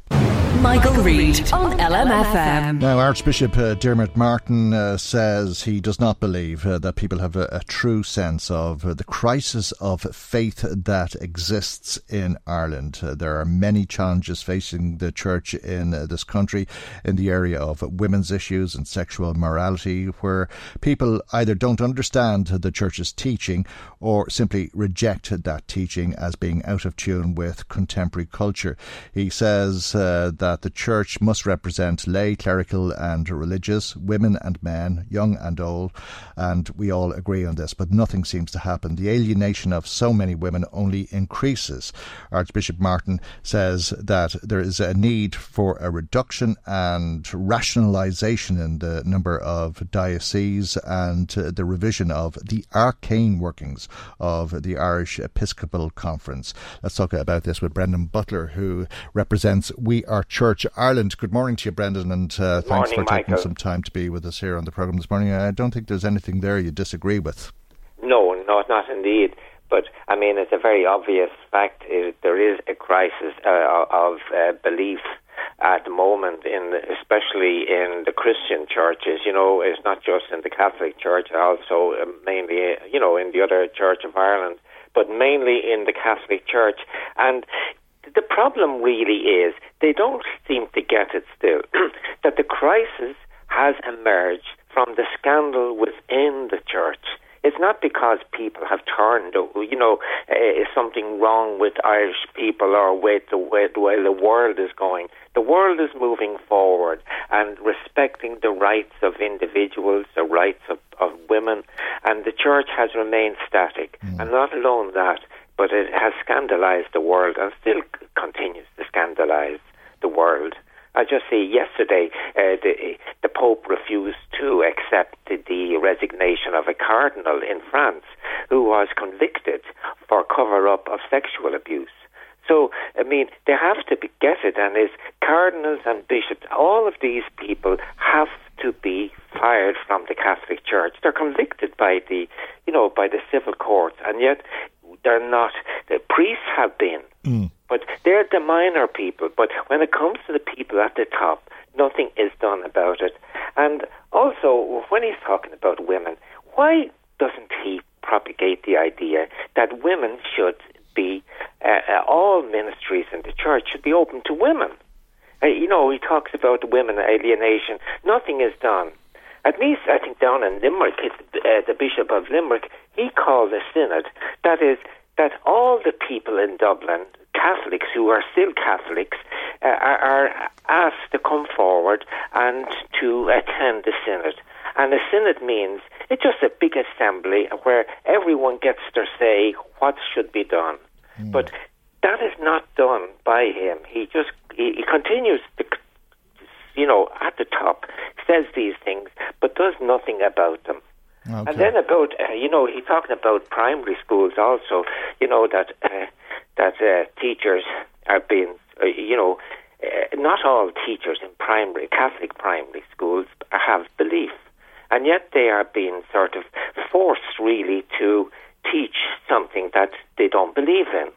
Michael, Reade on LMFM. Now, Archbishop uh, Diarmuid Martin uh, says he does not believe uh, that people have a, a true sense of uh, the crisis of faith that exists in Ireland. Uh, there are many challenges facing the church in uh, this country in the area of women's issues and sexual morality, where people either don't understand the church's teaching or simply reject that teaching as being out of tune with contemporary culture. He says uh, that the church must represent lay, clerical, and religious, women and men, young and old, and we all agree on this, but nothing seems to happen. The alienation of so many women only increases. Archbishop Martin says that there is a need for a reduction and rationalisation in the number of dioceses and the revision of the arcane workings of the Irish Episcopal Conference. Let's talk about this with Brendan Butler, who represents We Are Church Ireland. Good morning to you, Brendan, and uh, thanks morning, for taking Michael. some time to be with us here on the programme this morning. I don't think there's anything there you disagree with. No, no, not indeed. But I mean, it's a very obvious fact. It, there is a crisis uh, of uh, belief at the moment, in the, especially in the Christian churches. You know, it's not just in the Catholic Church, also uh, mainly, you know, in the other Church of Ireland, but mainly in the Catholic Church. And the problem really is they don't seem to get it still that the crisis has emerged from the scandal within the church. It's not because people have turned, you know, uh, something wrong with Irish people or with the way, the way the world is going. The world is moving forward and respecting the rights of individuals, the rights of, of women, and the church has remained static. Mm. And not alone that, but it has scandalized the world and still continues to scandalize the world. I just say yesterday uh, the, the Pope refused to accept the resignation of a cardinal in France who was convicted for cover up of sexual abuse. So, I mean, they have to be, get it, and is cardinals and bishops, all of these people have to be fired from the Catholic Church. They're convicted by the, you know, by the civil courts, and yet they're not. The priests have been, mm. but they're the minor people. But when it comes to the people at the top, nothing is done about it. And also, when he's talking about women, why doesn't he propagate the idea that women should be uh, uh, all ministries in the church should be open to women? Uh, you know, he talks about women alienation. Nothing is done. At least, I think down in Limerick, uh, the Bishop of Limerick, he called a synod. That is, that all the people in Dublin, Catholics who are still Catholics, uh, are, are asked to come forward and to attend the synod. And a synod means it's just a big assembly where everyone gets their say what should be done. Mm. But that is not done by him. He just he, he continues to you know, at the top, says these things, but does nothing about them. Okay. And then about, uh, you know, he's talking about primary schools also, you know, that uh, that uh, teachers are being, uh, you know, uh, not all teachers in primary, Catholic primary schools have belief. And yet they are being sort of forced really to teach something that they don't believe in.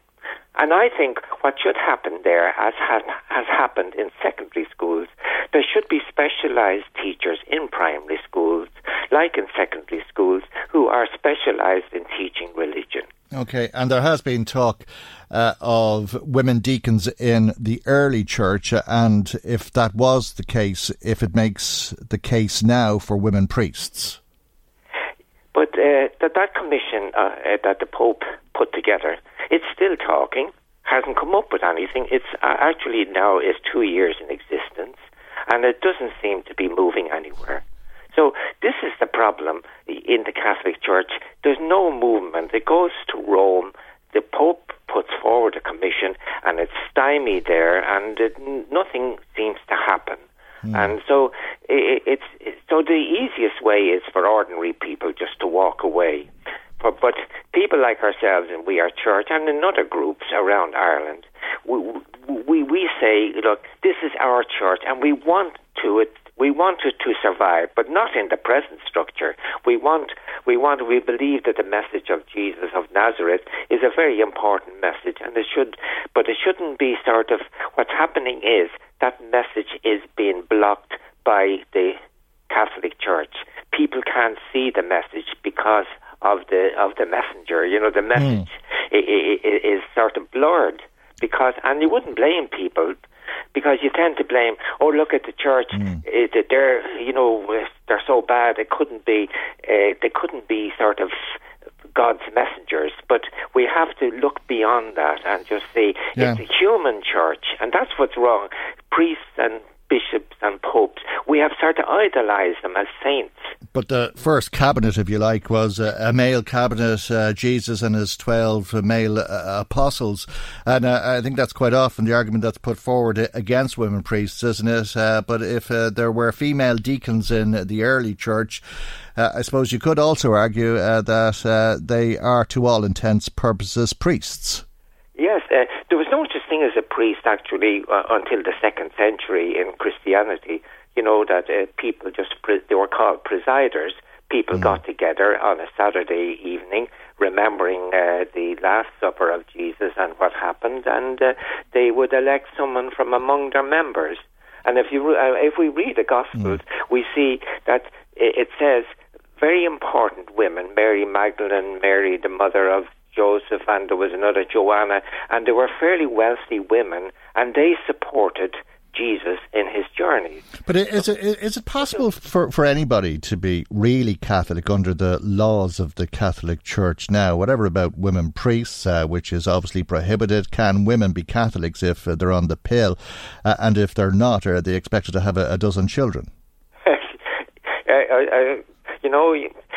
And I think what should happen there, as has, has happened in secondary schools, there should be specialised teachers in primary schools, like in secondary schools, who are specialised in teaching religion. Okay, and there has been talk uh, of women deacons in the early church, uh, and if that was the case, if it makes the case now for women priests. But uh, that that commission uh, uh, that the Pope put together, it's still talking, hasn't come up with anything. It's uh, actually now is two years in existence, and it doesn't seem to be moving anywhere. So this is the problem in the Catholic Church. There's no movement. It goes to Rome. The Pope puts forward a commission, and it's stymied there, and it, nothing seems to happen. And so it, it's so the easiest way is for ordinary people just to walk away. But, but people like ourselves and we are church and in other groups around Ireland, we, we we say, look, this is our church, and we want to it. We want it to survive, but not in the present structure. We want, we want, we believe that the message of Jesus of Nazareth is a very important message, and it should, but it shouldn't be sort of. What's happening is that message is being blocked by the Catholic Church. People can't see the message because of the of the messenger. You know, the message hmm. i i i is sort of blurred because, and you wouldn't blame people because you tend to blame. Oh, look at the church; hmm. uh, it, they're you know they're so bad. It couldn't be. Uh, they couldn't be sort of. God's messengers, but we have to look beyond that and just say Yeah. it's a human church, and that's what's wrong. Priests and bishops and popes, we have started to idolize them as saints. But the first cabinet, if you like, was uh, a male cabinet, uh, Jesus and his 12 male uh, apostles. And uh, I think that's quite often the argument that's put forward against women priests, isn't it? Uh, but if uh, there were female deacons in the early church, I suppose you could also argue that they are, to all intents purposes, priests. Yes, uh, there was no such thing as a priest actually uh, until the second century in Christianity. You know that uh, people just pre- they were called presiders. People got together on a Saturday evening, remembering uh, the Last Supper of Jesus and what happened, and uh, they would elect someone from among their members. And if you re- uh, if we read the Gospels, we see that it says very important women: Mary Magdalene, Mary, the mother of Joseph, and there was another Joanna, and they were fairly wealthy women, and they supported Jesus in his journey. But is it, is it possible for, for anybody to be really Catholic under the laws of the Catholic Church now? Whatever about women priests, uh, which is obviously prohibited, can women be Catholics if uh, they're on the pill? Uh, and if they're not, are they expected to have a, a dozen children? uh, uh, you know,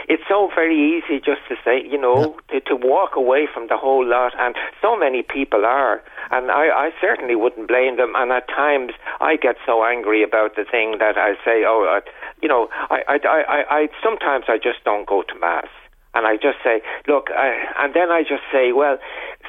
it's so very easy just to say, you know, to, to walk away from the whole lot, and so many people are, and I, I certainly wouldn't blame them. And at times, I get so angry about the thing that I say, oh, uh, you know, I, I, I, I, I sometimes I just don't go to mass. And I just say, look, I, and then I just say, well,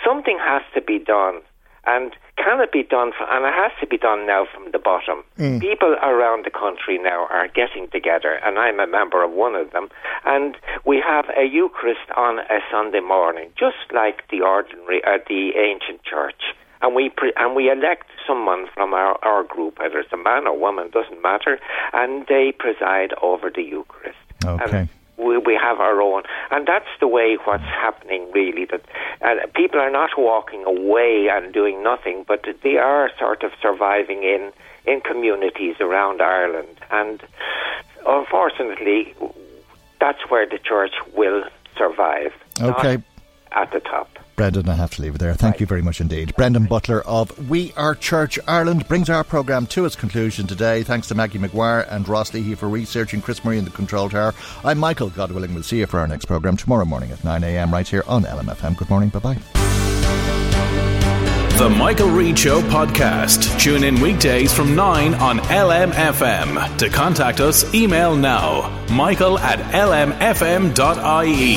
something has to be done. And can it be done? For, and it has to be done now from the bottom. People around the country now are getting together, and I'm a member of one of them. And we have a Eucharist on a Sunday morning, just like the ordinary, uh, the ancient church. And we pre- and we elect someone from our, our group, whether it's a man or woman, doesn't matter, and they preside over the Eucharist. Okay. We, we have our own, and that's the way what's happening. Really, that uh, people are not walking away and doing nothing, but they are sort of surviving in in communities around Ireland, and unfortunately, that's where the church will survive. not Okay. At the top. Brendan, I have to leave it there. Thank you very much indeed. Brendan Butler of We Are Church Ireland brings our programme to its conclusion today. Thanks to Maggie McGuire and Ross Leahy for researching Chris Murray in the control tower. I'm Michael, God willing. We'll see you for our next programme tomorrow morning at 9am right here on LMFM. Good morning. Bye bye. The Michael Reade Show podcast. Tune in weekdays from 9 on LMFM. To contact us, email now michael at lmfm.ie.